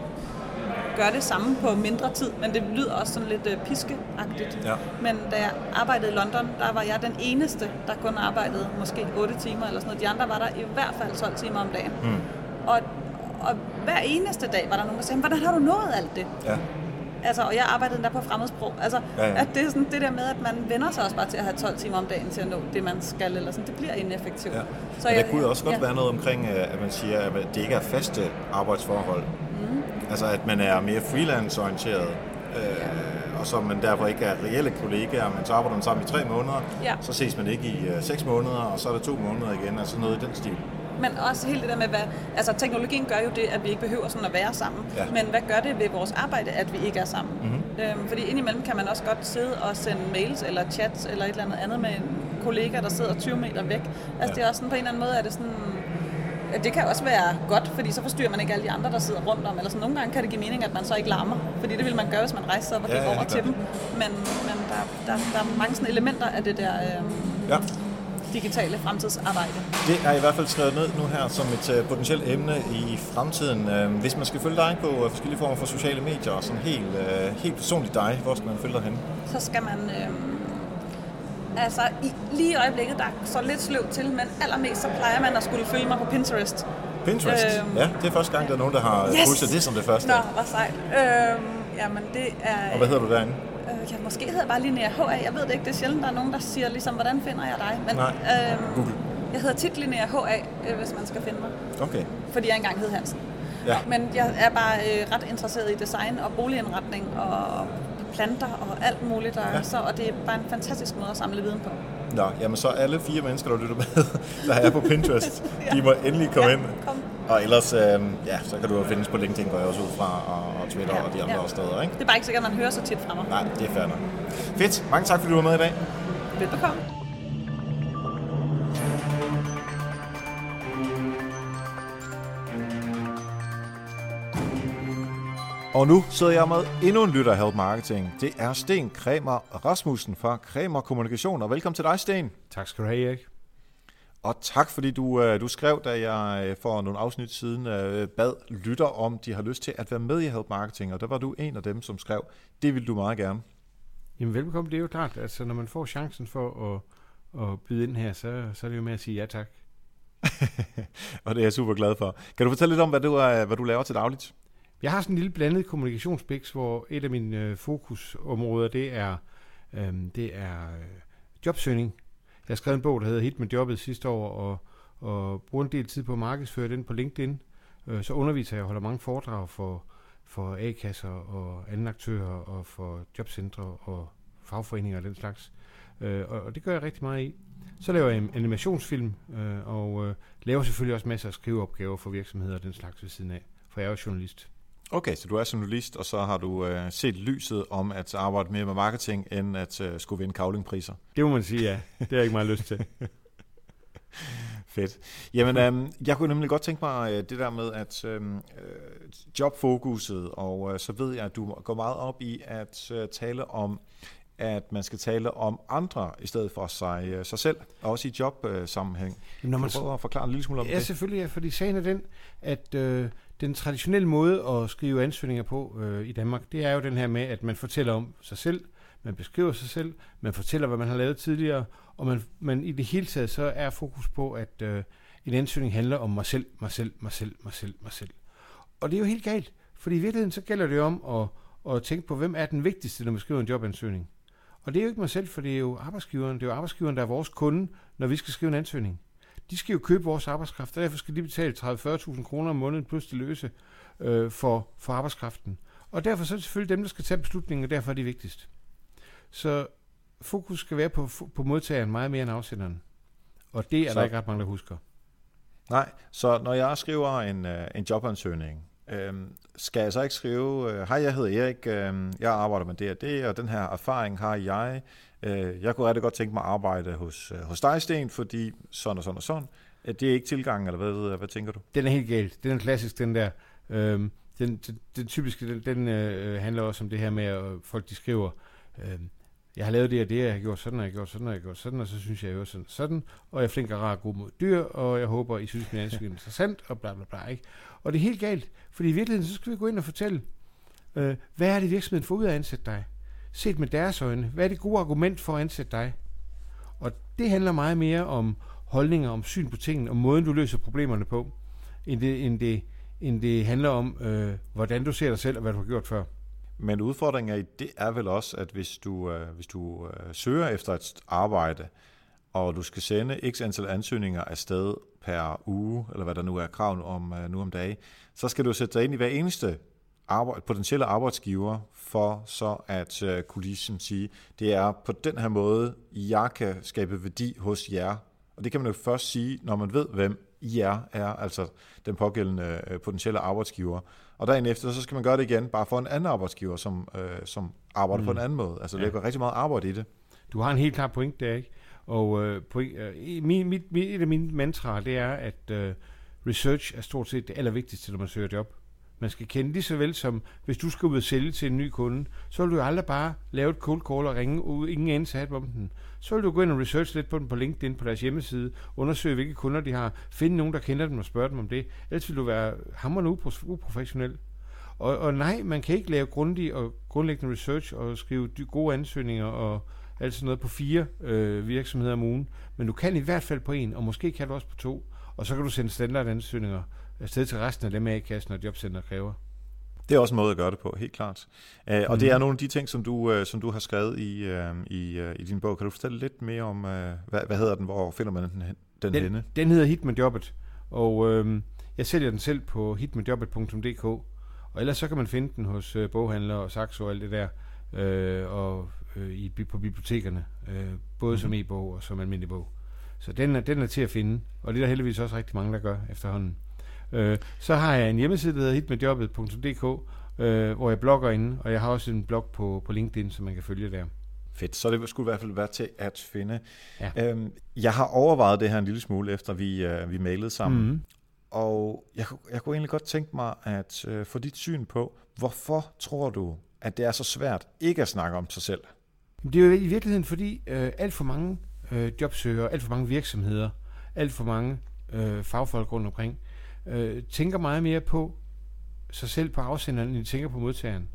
gøre det samme på mindre tid, men det lyder også sådan lidt øh, piskeagtigt. Ja. Men da jeg arbejdede i London, der var jeg den eneste, der kun arbejdede måske 8 timer eller sådan noget. De andre var der i hvert fald 12 timer om dagen. Mm. Og, og hver eneste dag var der nogen, der sagde, hvordan har du nået alt det? Ja. Altså, og jeg arbejdede endda på fremmedsprog. Altså, ja, ja. at det er sådan det der med, at man vender sig også bare til at have 12 timer om dagen til at nå det, man skal, eller sådan, det bliver ineffektivt. Ja. Så Men der jeg, kunne også godt ja. være noget omkring, øh, at man siger, at det ikke er faste arbejdsforhold. Altså, at man er mere freelance-orienteret. Øh, og så man derfor ikke er reelle kollegaer, men så arbejder man sammen i tre måneder, ja. så ses man ikke i uh, seks måneder, og så er det to måneder igen, altså noget i den stil men også helt det der med, hvad, altså teknologien gør jo det, at vi ikke behøver sådan at være sammen, ja. men hvad gør det ved vores arbejde, at vi ikke er sammen? Mm-hmm. Øhm, fordi indimellem kan man også godt sidde og sende mails eller chats eller et eller andet andet med en kollega, der sidder 20 meter væk. Altså ja. det er også sådan, på en eller anden måde, er det sådan, det kan også være godt, fordi så forstyrrer man ikke alle de andre, der sidder rundt om. Eller sådan, nogle gange kan det give mening, at man så ikke larmer. Fordi det vil man gøre, hvis man rejser sig og ja, over til dem. Men, men der, der, der er mange sådan elementer af det der... Øh, ja digitale fremtidsarbejde. Det er i hvert fald skrevet ned nu her som et uh, potentielt emne i fremtiden. Uh, hvis man skal følge dig på uh, forskellige former for sociale medier, og sådan helt, uh, helt personligt dig, hvor skal man følge dig hen? Så skal man... Øh, altså, i, lige i øjeblikket, der er så lidt sløv til, men allermest så plejer man at skulle følge mig på Pinterest. Pinterest? Øhm, ja, det er første gang, der er nogen, der har yes! pushet det som det første. Nå, hvor sejt. Øhm, jamen, det er... Og hvad hedder du derinde? ja, måske hedder jeg bare Linnea H.A. Jeg ved det ikke. Det er sjældent, der er nogen, der siger, ligesom, hvordan finder jeg dig? Men, Nej, øhm, Google. Jeg hedder tit Linnea H.A., øh, hvis man skal finde mig. Okay. Fordi jeg engang hed Hansen. Ja. Men jeg er bare øh, ret interesseret i design og boligindretning og planter og alt muligt. Der, ja. så, og det er bare en fantastisk måde at samle viden på. Nå, jamen så alle fire mennesker, der lytter med, der er på Pinterest, ja. de må endelig komme ja, ind. Kom. Og ellers, øh, ja, så kan du jo findes på LinkedIn, går jeg også ud fra, og Twitter ja, og de andre ja. steder, ikke? Det er bare ikke sikkert, man hører så tit fra mig. Nej, det er fair nok. Fedt. Mange tak, fordi du var med i dag. Velbekomme. Og nu sidder jeg med endnu en lytter Help Marketing. Det er Sten Kremer Rasmussen fra Kremer Kommunikation, og velkommen til dig, Sten. Tak skal du have, Erik. Og tak fordi du, øh, du skrev, da jeg øh, for nogle afsnit siden øh, bad lytter om, de har lyst til at være med i Help Marketing, og der var du en af dem, som skrev, det vil du meget gerne. Jamen velkommen, det er jo klart, altså når man får chancen for at, at byde ind her, så, så er det jo med at sige ja tak. og det er jeg super glad for. Kan du fortælle lidt om, hvad du, hvad du laver til dagligt? Jeg har sådan en lille blandet kommunikationsbiks, hvor et af mine øh, fokusområder, det er, øh, det er øh, jobsøgning jeg skrev en bog, der hedder Hit med jobbet sidste år, og, og bruger en del tid på at markedsføre den på LinkedIn. Øh, så underviser jeg og holder mange foredrag for for A-kasser og anden aktører og for jobcentre og fagforeninger og den slags. Øh, og, og det gør jeg rigtig meget i. Så laver jeg en animationsfilm, øh, og øh, laver selvfølgelig også masser af skriveopgaver for virksomheder og den slags ved siden af, for jeg er jo journalist. Okay, så du er journalist, og så har du øh, set lyset om at arbejde mere med marketing, end at øh, skulle vinde kavlingpriser. Det må man sige, ja. Det har jeg ikke meget lyst til. Fedt. Jamen, øhm, jeg kunne nemlig godt tænke mig øh, det der med, at øhm, øh, jobfokuset, og øh, så ved jeg, at du går meget op i at øh, tale om, at man skal tale om andre i stedet for sig, øh, sig selv, og også i jobsammenhæng. Øh, Når man kan du prøve at forklare en lille smule om ja, det? Ja, selvfølgelig, ja, fordi sagen er den, at øh, den traditionelle måde at skrive ansøgninger på øh, i Danmark, det er jo den her med, at man fortæller om sig selv, man beskriver sig selv, man fortæller, hvad man har lavet tidligere, og man, man i det hele taget så er fokus på, at øh, en ansøgning handler om mig selv, mig selv, mig selv, mig selv, mig selv. Og det er jo helt galt, fordi i virkeligheden så gælder det om at, at tænke på, hvem er den vigtigste, når man skriver en jobansøgning. Og det er jo ikke mig selv, for det er jo arbejdsgiveren. Det er jo arbejdsgiveren, der er vores kunde, når vi skal skrive en ansøgning. De skal jo købe vores arbejdskraft, og derfor skal de betale 30-40.000 kroner om måneden plus det løse øh, for, for arbejdskraften. Og derfor så er det selvfølgelig dem, der skal tage beslutningen, og derfor er det vigtigst. Så fokus skal være på, på modtageren meget mere end afsenderen. Og det er så. der ikke ret mange, der husker. Nej, så når jeg skriver en, øh, en jobansøgning, øhm, skal jeg så ikke skrive, øh, hej, jeg hedder Erik, øh, jeg arbejder med det og det, og den her erfaring har jeg. Øh, jeg kunne rigtig godt tænke mig at arbejde hos, øh, hos dig, Sten, fordi sådan og sådan og sådan. Det er ikke tilgang, eller hvad, hvad tænker du? Den er helt galt. Den er klassisk, den der. Øhm, den, den, den typiske, den, den øh, handler også om det her med, at øh, folk de skriver, øh, jeg har lavet det og det, jeg har gjort sådan, og jeg har gjort sådan, og jeg har gjort sådan, og så synes jeg, jeg sådan sådan, og jeg er flink og rar god mod dyr, og jeg håber, I synes, min ansøgning er interessant, og bla bla bla. Ikke? Og det er helt galt, fordi i virkeligheden, så skal vi gå ind og fortælle, øh, hvad er det virksomheden får ud af at ansætte dig? Set med deres øjne, hvad er det gode argument for at ansætte dig? Og det handler meget mere om holdninger, om syn på tingene, om måden, du løser problemerne på, end det, end det, end det handler om, øh, hvordan du ser dig selv, og hvad du har gjort før. Men udfordringen i det er vel også, at hvis du, øh, hvis du øh, søger efter et arbejde, og du skal sende x antal ansøgninger afsted per uge, eller hvad der nu er krav om, øh, nu om dagen, så skal du sætte dig ind i hver eneste arbejde, potentielle arbejdsgiver, for så at øh, kunne ligesom sige, det er på den her måde, jeg kan skabe værdi hos jer. Og det kan man jo først sige, når man ved, hvem I er, er altså den pågældende øh, potentielle arbejdsgiver. Og dagen efter, så skal man gøre det igen, bare for en anden arbejdsgiver, som, øh, som arbejder mm. på en anden måde. Altså, ja. ligger rigtig meget arbejde i det. Du har en helt klar point der, ikke? Og øh, point, øh, min, mit, mit, et af mine mantraer, det er, at øh, research er stort set det allervigtigste, når man søger job. Man skal kende lige så vel som, hvis du skal ud og sælge til en ny kunde, så vil du jo aldrig bare lave et cold call og ringe ud, ingen anelse om den. Så vil du gå ind og research lidt på den på LinkedIn på deres hjemmeside, undersøge hvilke kunder de har, finde nogen, der kender dem og spørge dem om det. Ellers vil du være hammerende upro- uprofessionel. Og, og nej, man kan ikke lave grundig og grundlæggende research og skrive gode ansøgninger og alt sådan noget på fire øh, virksomheder om ugen, men du kan i hvert fald på en, og måske kan du også på to, og så kan du sende standardansøgninger afsted til resten af dem, A-kassen og jobcenter kræver. Det er også en måde at gøre det på, helt klart. Uh, og mm. det er nogle af de ting, som du, uh, som du har skrevet i, uh, i, i din bog. Kan du fortælle lidt mere om, hvad, hvad hedder den, hvor finder man den, den, den henne? Den hedder Hit med Jobbet, og uh, jeg sælger den selv på hitmedjobbet.dk, og ellers så kan man finde den hos uh, boghandlere og Saxo og alt det der, uh, og uh, i, på bibliotekerne, uh, både mm. som e-bog og som almindelig bog. Så den er, den er til at finde, og det er der heldigvis også rigtig mange, der gør efterhånden. Øh, så har jeg en hjemmeside, der hedder hitmedjobbet.dk, øh, hvor jeg blogger inde, og jeg har også en blog på, på LinkedIn, som man kan følge der. Fedt, så det skulle i hvert fald være til at finde. Ja. Øhm, jeg har overvejet det her en lille smule, efter vi, øh, vi mailede sammen. Mm-hmm. Og jeg, jeg kunne egentlig godt tænke mig at øh, få dit syn på, hvorfor tror du, at det er så svært ikke at snakke om sig selv? Det er jo i virkeligheden, fordi øh, alt for mange øh, jobsøgere, alt for mange virksomheder, alt for mange øh, fagfolk rundt omkring, øh, øh, tænker meget mere på sig selv på afsenderen, end de tænker på modtageren.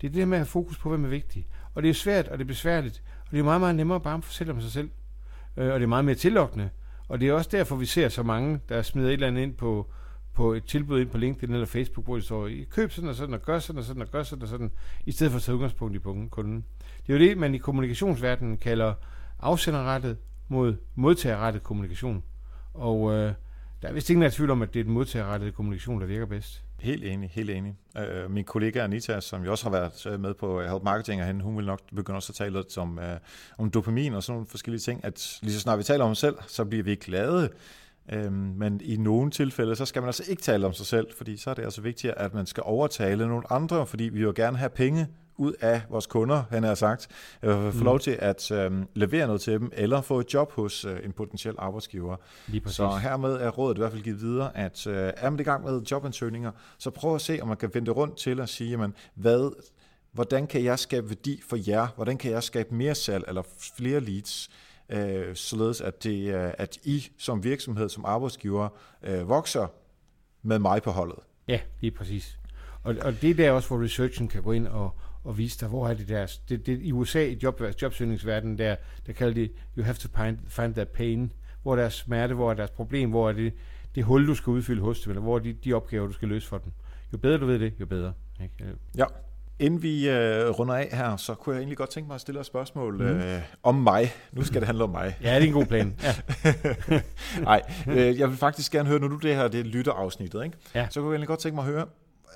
Det er det med at have fokus på, hvem er vigtig. Og det er svært, og det er besværligt, og det er meget, meget nemmere bare at fortælle om sig selv. Øh, og det er meget mere tillokkende. Og det er også derfor, vi ser så mange, der smider et eller andet ind på, på et tilbud ind på LinkedIn eller Facebook, hvor de står, køb sådan og sådan, og gør sådan og sådan, og gør sådan og sådan, i stedet for at tage udgangspunkt i kunden. Det er jo det, man i kommunikationsverdenen kalder afsenderrettet mod modtagerrettet kommunikation. Og øh, der er vist ingen tvivl om, at det er den modtagerrettede kommunikation, der virker bedst. Helt enig, helt enig. Øh, min kollega Anita, som jo også har været øh, med på Help Marketing, og hende, hun vil nok begynde også at tale lidt om, øh, om dopamin og sådan nogle forskellige ting, at lige så snart vi taler om os selv, så bliver vi glade. Uh, men i nogle tilfælde, så skal man altså ikke tale om sig selv, fordi så er det altså vigtigt, at man skal overtale nogle andre, fordi vi vil jo gerne have penge ud af vores kunder, han har sagt, øh, få mm. lov til at øh, levere noget til dem, eller få et job hos øh, en potentiel arbejdsgiver. Så hermed er rådet i hvert fald givet videre, at øh, er man i gang med jobansøgninger, så prøv at se, om man kan vende rundt til at sige, jamen, hvad, hvordan kan jeg skabe værdi for jer? Hvordan kan jeg skabe mere salg eller flere leads? Øh, således at, det, øh, at I som virksomhed, som arbejdsgiver, øh, vokser med mig på holdet. Ja, lige præcis. Og, og det er der også, hvor researchen kan gå ind og, og vise dig, hvor er det der, det, det, i USA, i job, jobsøgningsverdenen, der, der kalder det, you have to find, find that pain, hvor er deres smerte, hvor er deres problem, hvor er det, det hul, du skal udfylde hos dem, eller hvor er de, de opgaver, du skal løse for dem. Jo bedre du ved det, jo bedre. Ikke? Ja. Inden vi øh, runder af her, så kunne jeg egentlig godt tænke mig at stille et spørgsmål mm. øh, om mig. Nu skal det handle om mig. Ja, det er en god plan. Ja. Nej, øh, jeg vil faktisk gerne høre, når du det her det lytterafsnittet, ikke? Ja. så kunne jeg egentlig godt tænke mig at høre,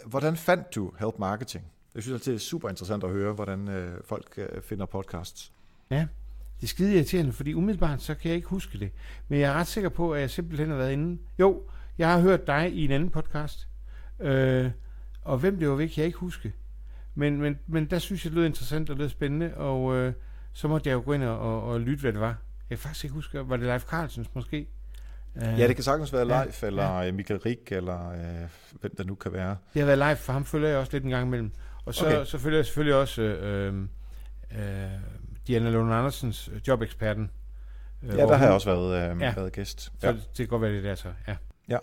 hvordan fandt du Help Marketing? Jeg synes altid, det er super interessant at høre, hvordan øh, folk øh, finder podcasts. Ja, det er skide irriterende, fordi umiddelbart så kan jeg ikke huske det. Men jeg er ret sikker på, at jeg simpelthen har været inde. Jo, jeg har hørt dig i en anden podcast. Øh, og hvem det var væk, jeg ikke huske. Men, men, men der synes jeg, det lød interessant og lød spændende, og øh, så måtte jeg jo gå ind og, og, og lytte, hvad det var. Jeg kan faktisk ikke huske, var det Leif Carlsens måske? Ja, det kan sagtens være Leif, ja, eller ja. Michael Rik, eller øh, hvem der nu kan være. Det har været Leif, for ham følger jeg også lidt en gang imellem. Og så, okay. så følger jeg selvfølgelig også øh, øh, Diana Lund Andersens øh, jobeksperten. Øh, ja, der har jeg også været, øh, ja. været gæst. Ja. Så det kan godt være det der så, ja. Ja,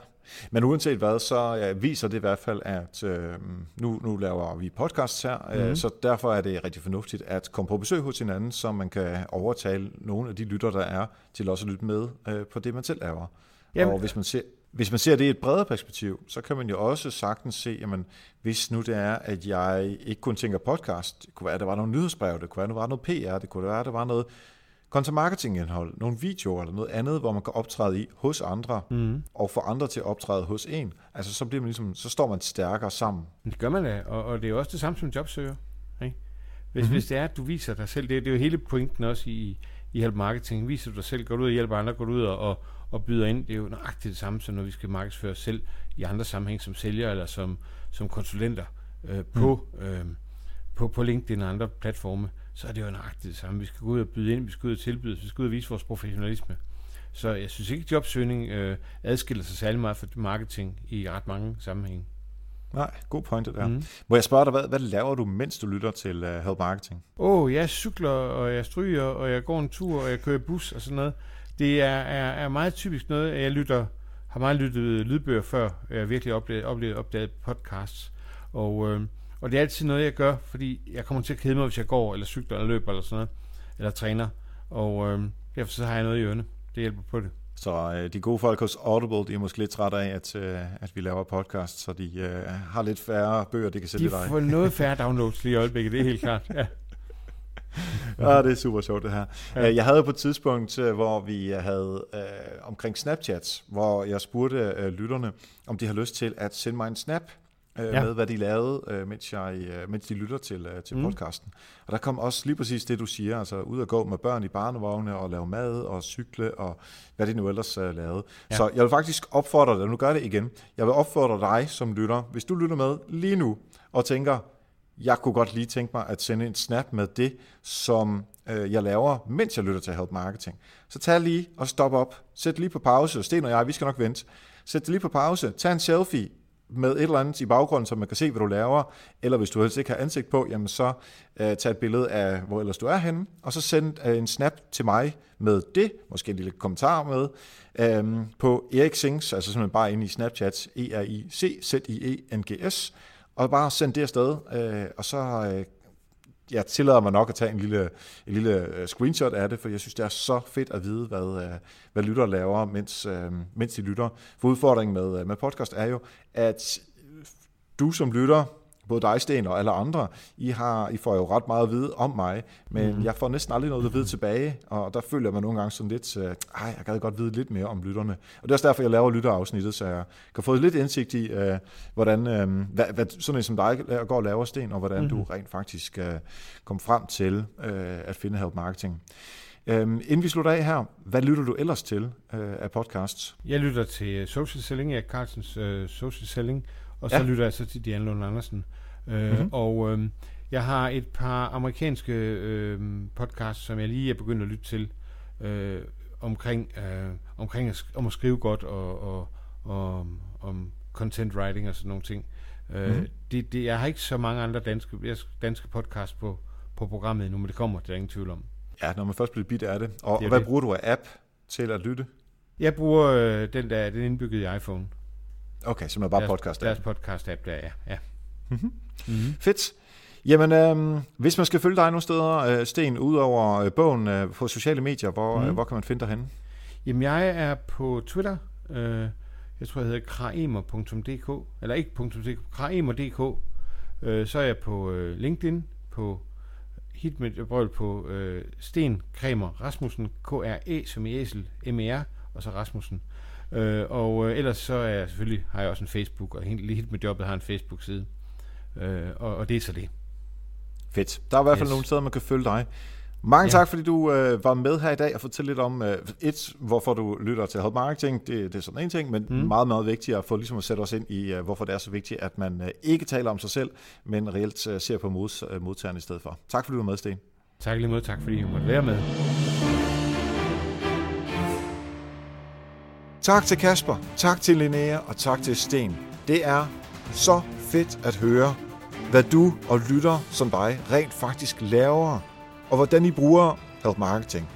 men uanset hvad, så ja, viser det i hvert fald, at øh, nu, nu laver vi podcasts her, mm-hmm. øh, mhm. så derfor er det rigtig fornuftigt at komme på besøg hos hinanden, så man kan overtale nogle af de lytter, der er, til også at lytte med øh, på det, man selv laver. Jamen, og hvis man ser, hvis man ser det i et bredere perspektiv, så kan man jo også sagtens se, jamen, hvis nu det er, at jeg ikke kun tænker podcast, det kunne være, at der var nogle nyhedsbrev, det kunne være, at der var noget PR, det kunne være, at der var noget content marketing indhold, nogle videoer eller noget andet, hvor man kan optræde i hos andre, mm. og få andre til at optræde hos en. Altså så, bliver man ligesom, så står man stærkere sammen. Det gør man da, og, og det er jo også det samme som jobsøger. Ikke? Hvis, mm-hmm. hvis det er, at du viser dig selv, det, det er jo hele pointen også i, i help marketing, viser du dig selv, går du ud og hjælper andre, går du ud og, og, og byder ind. Det er jo nøjagtigt det samme, som når vi skal markedsføre os selv i andre sammenhæng som sælger eller som, som konsulenter øh, på, mm. øh, på, på LinkedIn og andre platforme, så er det jo nøjagtigt det samme. Vi skal gå ud og byde ind, vi skal ud og tilbyde, vi skal ud og vise vores professionalisme. Så jeg synes ikke, at jobsøgning øh, adskiller sig særlig meget fra marketing i ret mange sammenhænge. Nej, god point det der. Mm. Må jeg spørge dig, hvad, hvad laver du, mens du lytter til uh, Help Marketing? Åh, oh, jeg cykler, og jeg stryger, og jeg går en tur, og jeg kører bus og sådan noget. Det er, er, er meget typisk noget, at jeg lytter, har meget lyttet lydbøger før, jeg virkelig oplevet, oplevet opdaget podcasts. Og, øh, og det er altid noget, jeg gør, fordi jeg kommer til at kede mig, hvis jeg går, eller cykler, eller løber, eller sådan noget, eller træner. Og øh, derfor så har jeg noget i ørene. Det hjælper på det. Så øh, de gode folk hos Audible, de er måske lidt trætte af, at, øh, at vi laver podcast, så de øh, har lidt færre bøger, de kan sætte de dig. De får noget færre downloads lige i øjeblikket, det er helt klart. Ja. Ja, det er super sjovt det her. Ja. Øh, jeg havde på et tidspunkt, øh, hvor vi havde øh, omkring Snapchats, hvor jeg spurgte øh, lytterne, om de har lyst til at sende mig en snap øh, ja. med, hvad de lavede, øh, mens, jeg, øh, mens de lytter til, øh, til mm. podcasten. Og der kom også lige præcis det, du siger, altså ud og gå med børn i barnevogne og lave mad og cykle og hvad de nu ellers øh, lavede. Ja. Så jeg vil faktisk opfordre dig, nu gør det igen, jeg vil opfordre dig som lytter, hvis du lytter med lige nu og tænker, jeg kunne godt lige tænke mig at sende en snap med det, som øh, jeg laver, mens jeg lytter til Help Marketing. Så tag lige og stop op. Sæt lige på pause. Sten og jeg, vi skal nok vente. Sæt det lige på pause. Tag en selfie med et eller andet i baggrunden, så man kan se, hvad du laver. Eller hvis du helst ikke har ansigt på, jamen så øh, tag et billede af, hvor ellers du er henne, og så send øh, en snap til mig med det, måske en lille kommentar med, øh, på Erik Sings, altså simpelthen bare ind i Snapchat, E-R-I-C-Z-I-E-N-G-S, og bare sende det afsted, øh, og så øh, jeg tillader mig nok at tage en lille, en lille øh, screenshot af det, for jeg synes, det er så fedt at vide, hvad, øh, hvad lytter laver, mens, øh, mens de lytter. For udfordringen med, øh, med podcast er jo, at du som lytter både dig, Sten, og alle andre, I, har, I får jo ret meget at vide om mig, men mm. jeg får næsten aldrig noget at vide tilbage, og der føler man nogle gange sådan lidt, ej, jeg gad godt vide lidt mere om lytterne. Og det er også derfor, jeg laver lytterafsnittet, så jeg kan få lidt indsigt i, uh, hvordan uh, hvad, hvad sådan en som dig går og laver, Sten, og hvordan mm. du rent faktisk uh, kom frem til uh, at finde Help Marketing. Øhm, inden vi slutter af her, hvad lytter du ellers til øh, af podcasts? Jeg lytter til Social Selling, Erik Carlsens øh, Social Selling, og så ja. lytter jeg så til Diane Lund Andersen. Øh, mm-hmm. Og øh, jeg har et par amerikanske øh, podcasts, som jeg lige er begyndt at lytte til, øh, omkring, øh, omkring at, om at skrive godt og, og, og om content writing og sådan nogle ting. Øh, mm-hmm. det, det, jeg har ikke så mange andre danske, danske podcasts på, på programmet endnu, men det kommer, det er ingen tvivl om. Ja, når man først bliver bit af det. Og, det og hvad det. bruger du af app til at lytte? Jeg bruger øh, den der, den indbygget i iPhone. Okay, så man bare deres, podcast-app. Deres podcast-app der, ja. ja. Mm-hmm. Mm-hmm. Fedt. Jamen, øh, hvis man skal følge dig nogle steder, øh, Sten, ud over øh, bogen øh, på sociale medier, hvor, mm. øh, hvor kan man finde dig henne? Jamen, jeg er på Twitter. Øh, jeg tror, jeg hedder kraemer.dk, eller ikke .dk, kraemer.dk. Øh, så er jeg på øh, LinkedIn, på hit med brøl på øh, Sten Kremer Rasmussen, K-R-E som i æsel, M-E-R, og så Rasmussen. Øh, og øh, ellers så er jeg selvfølgelig, har jeg også en Facebook, og helt, med jobbet har en Facebook-side. Øh, og, og det er så det. Fedt. Der er i hvert fald yes. nogle steder, man kan følge dig. Mange ja. tak, fordi du øh, var med her i dag og fortælle lidt om, øh, et, hvorfor du lytter til Help Marketing, det, det er sådan en ting, men mm. meget, meget vigtigt at få ligesom at sætte os ind i, øh, hvorfor det er så vigtigt, at man øh, ikke taler om sig selv, men reelt øh, ser på mods, øh, modtagerne i stedet for. Tak fordi du var med, Sten. Tak lige måde, tak fordi du måtte være med. Tak til Kasper, tak til Linnea og tak til Sten. Det er så fedt at høre, hvad du og lytter som dig rent faktisk laver og hvordan I bruger Help Marketing.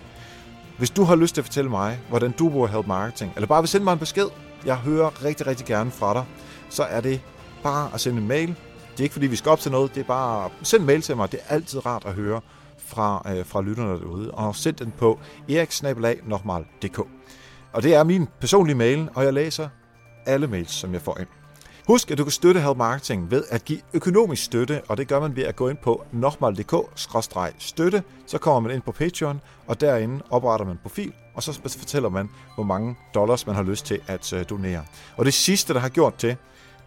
Hvis du har lyst til at fortælle mig, hvordan du bruger Help Marketing, eller bare vil sende mig en besked, jeg hører rigtig, rigtig gerne fra dig, så er det bare at sende en mail. Det er ikke fordi, vi skal op til noget, det er bare at sende en mail til mig. Det er altid rart at høre fra, øh, fra lytterne derude. Og send den på eriksnabelag.dk. Og det er min personlige mail, og jeg læser alle mails, som jeg får ind. Husk, at du kan støtte Help Marketing ved at give økonomisk støtte, og det gør man ved at gå ind på nokmal.dk-støtte. Så kommer man ind på Patreon, og derinde opretter man profil, og så fortæller man, hvor mange dollars man har lyst til at øh, donere. Og det sidste, der har gjort det,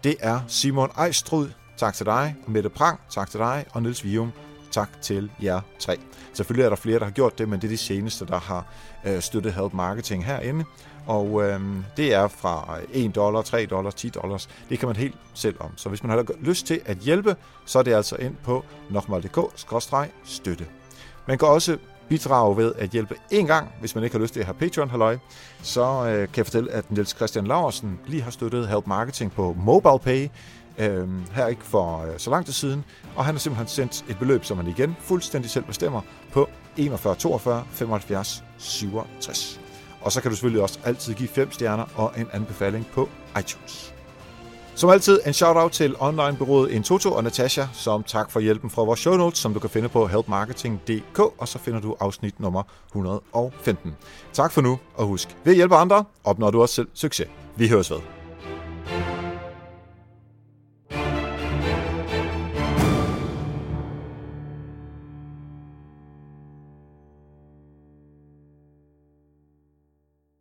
det er Simon Ejstrud. Tak til dig. Mette Prang, tak til dig. Og Niels Vium, tak til jer tre. Selvfølgelig er der flere, der har gjort det, men det er de seneste, der har øh, støttet Help Marketing herinde. Og øh, det er fra 1 dollar, 3 dollars, 10 dollars. Det kan man helt selv om. Så hvis man har lyst til at hjælpe, så er det altså ind på nokmal.dk-støtte. Man kan også bidrage ved at hjælpe en gang, hvis man ikke har lyst til at have patreon halløj så øh, kan jeg fortælle, at Niels Christian Laursen lige har støttet Help Marketing på MobilePay, øh, her ikke for øh, så lang tid siden, og han har simpelthen sendt et beløb, som han igen fuldstændig selv bestemmer, på 41 42 75 67. Og så kan du selvfølgelig også altid give 5 stjerner og en anbefaling på iTunes. Som altid en shout-out til onlinebyrået Intoto og Natasha, som tak for hjælpen fra vores show notes, som du kan finde på helpmarketing.dk, og så finder du afsnit nummer 115. Tak for nu, og husk, ved at hjælpe andre, opnår du også selv succes. Vi høres ved.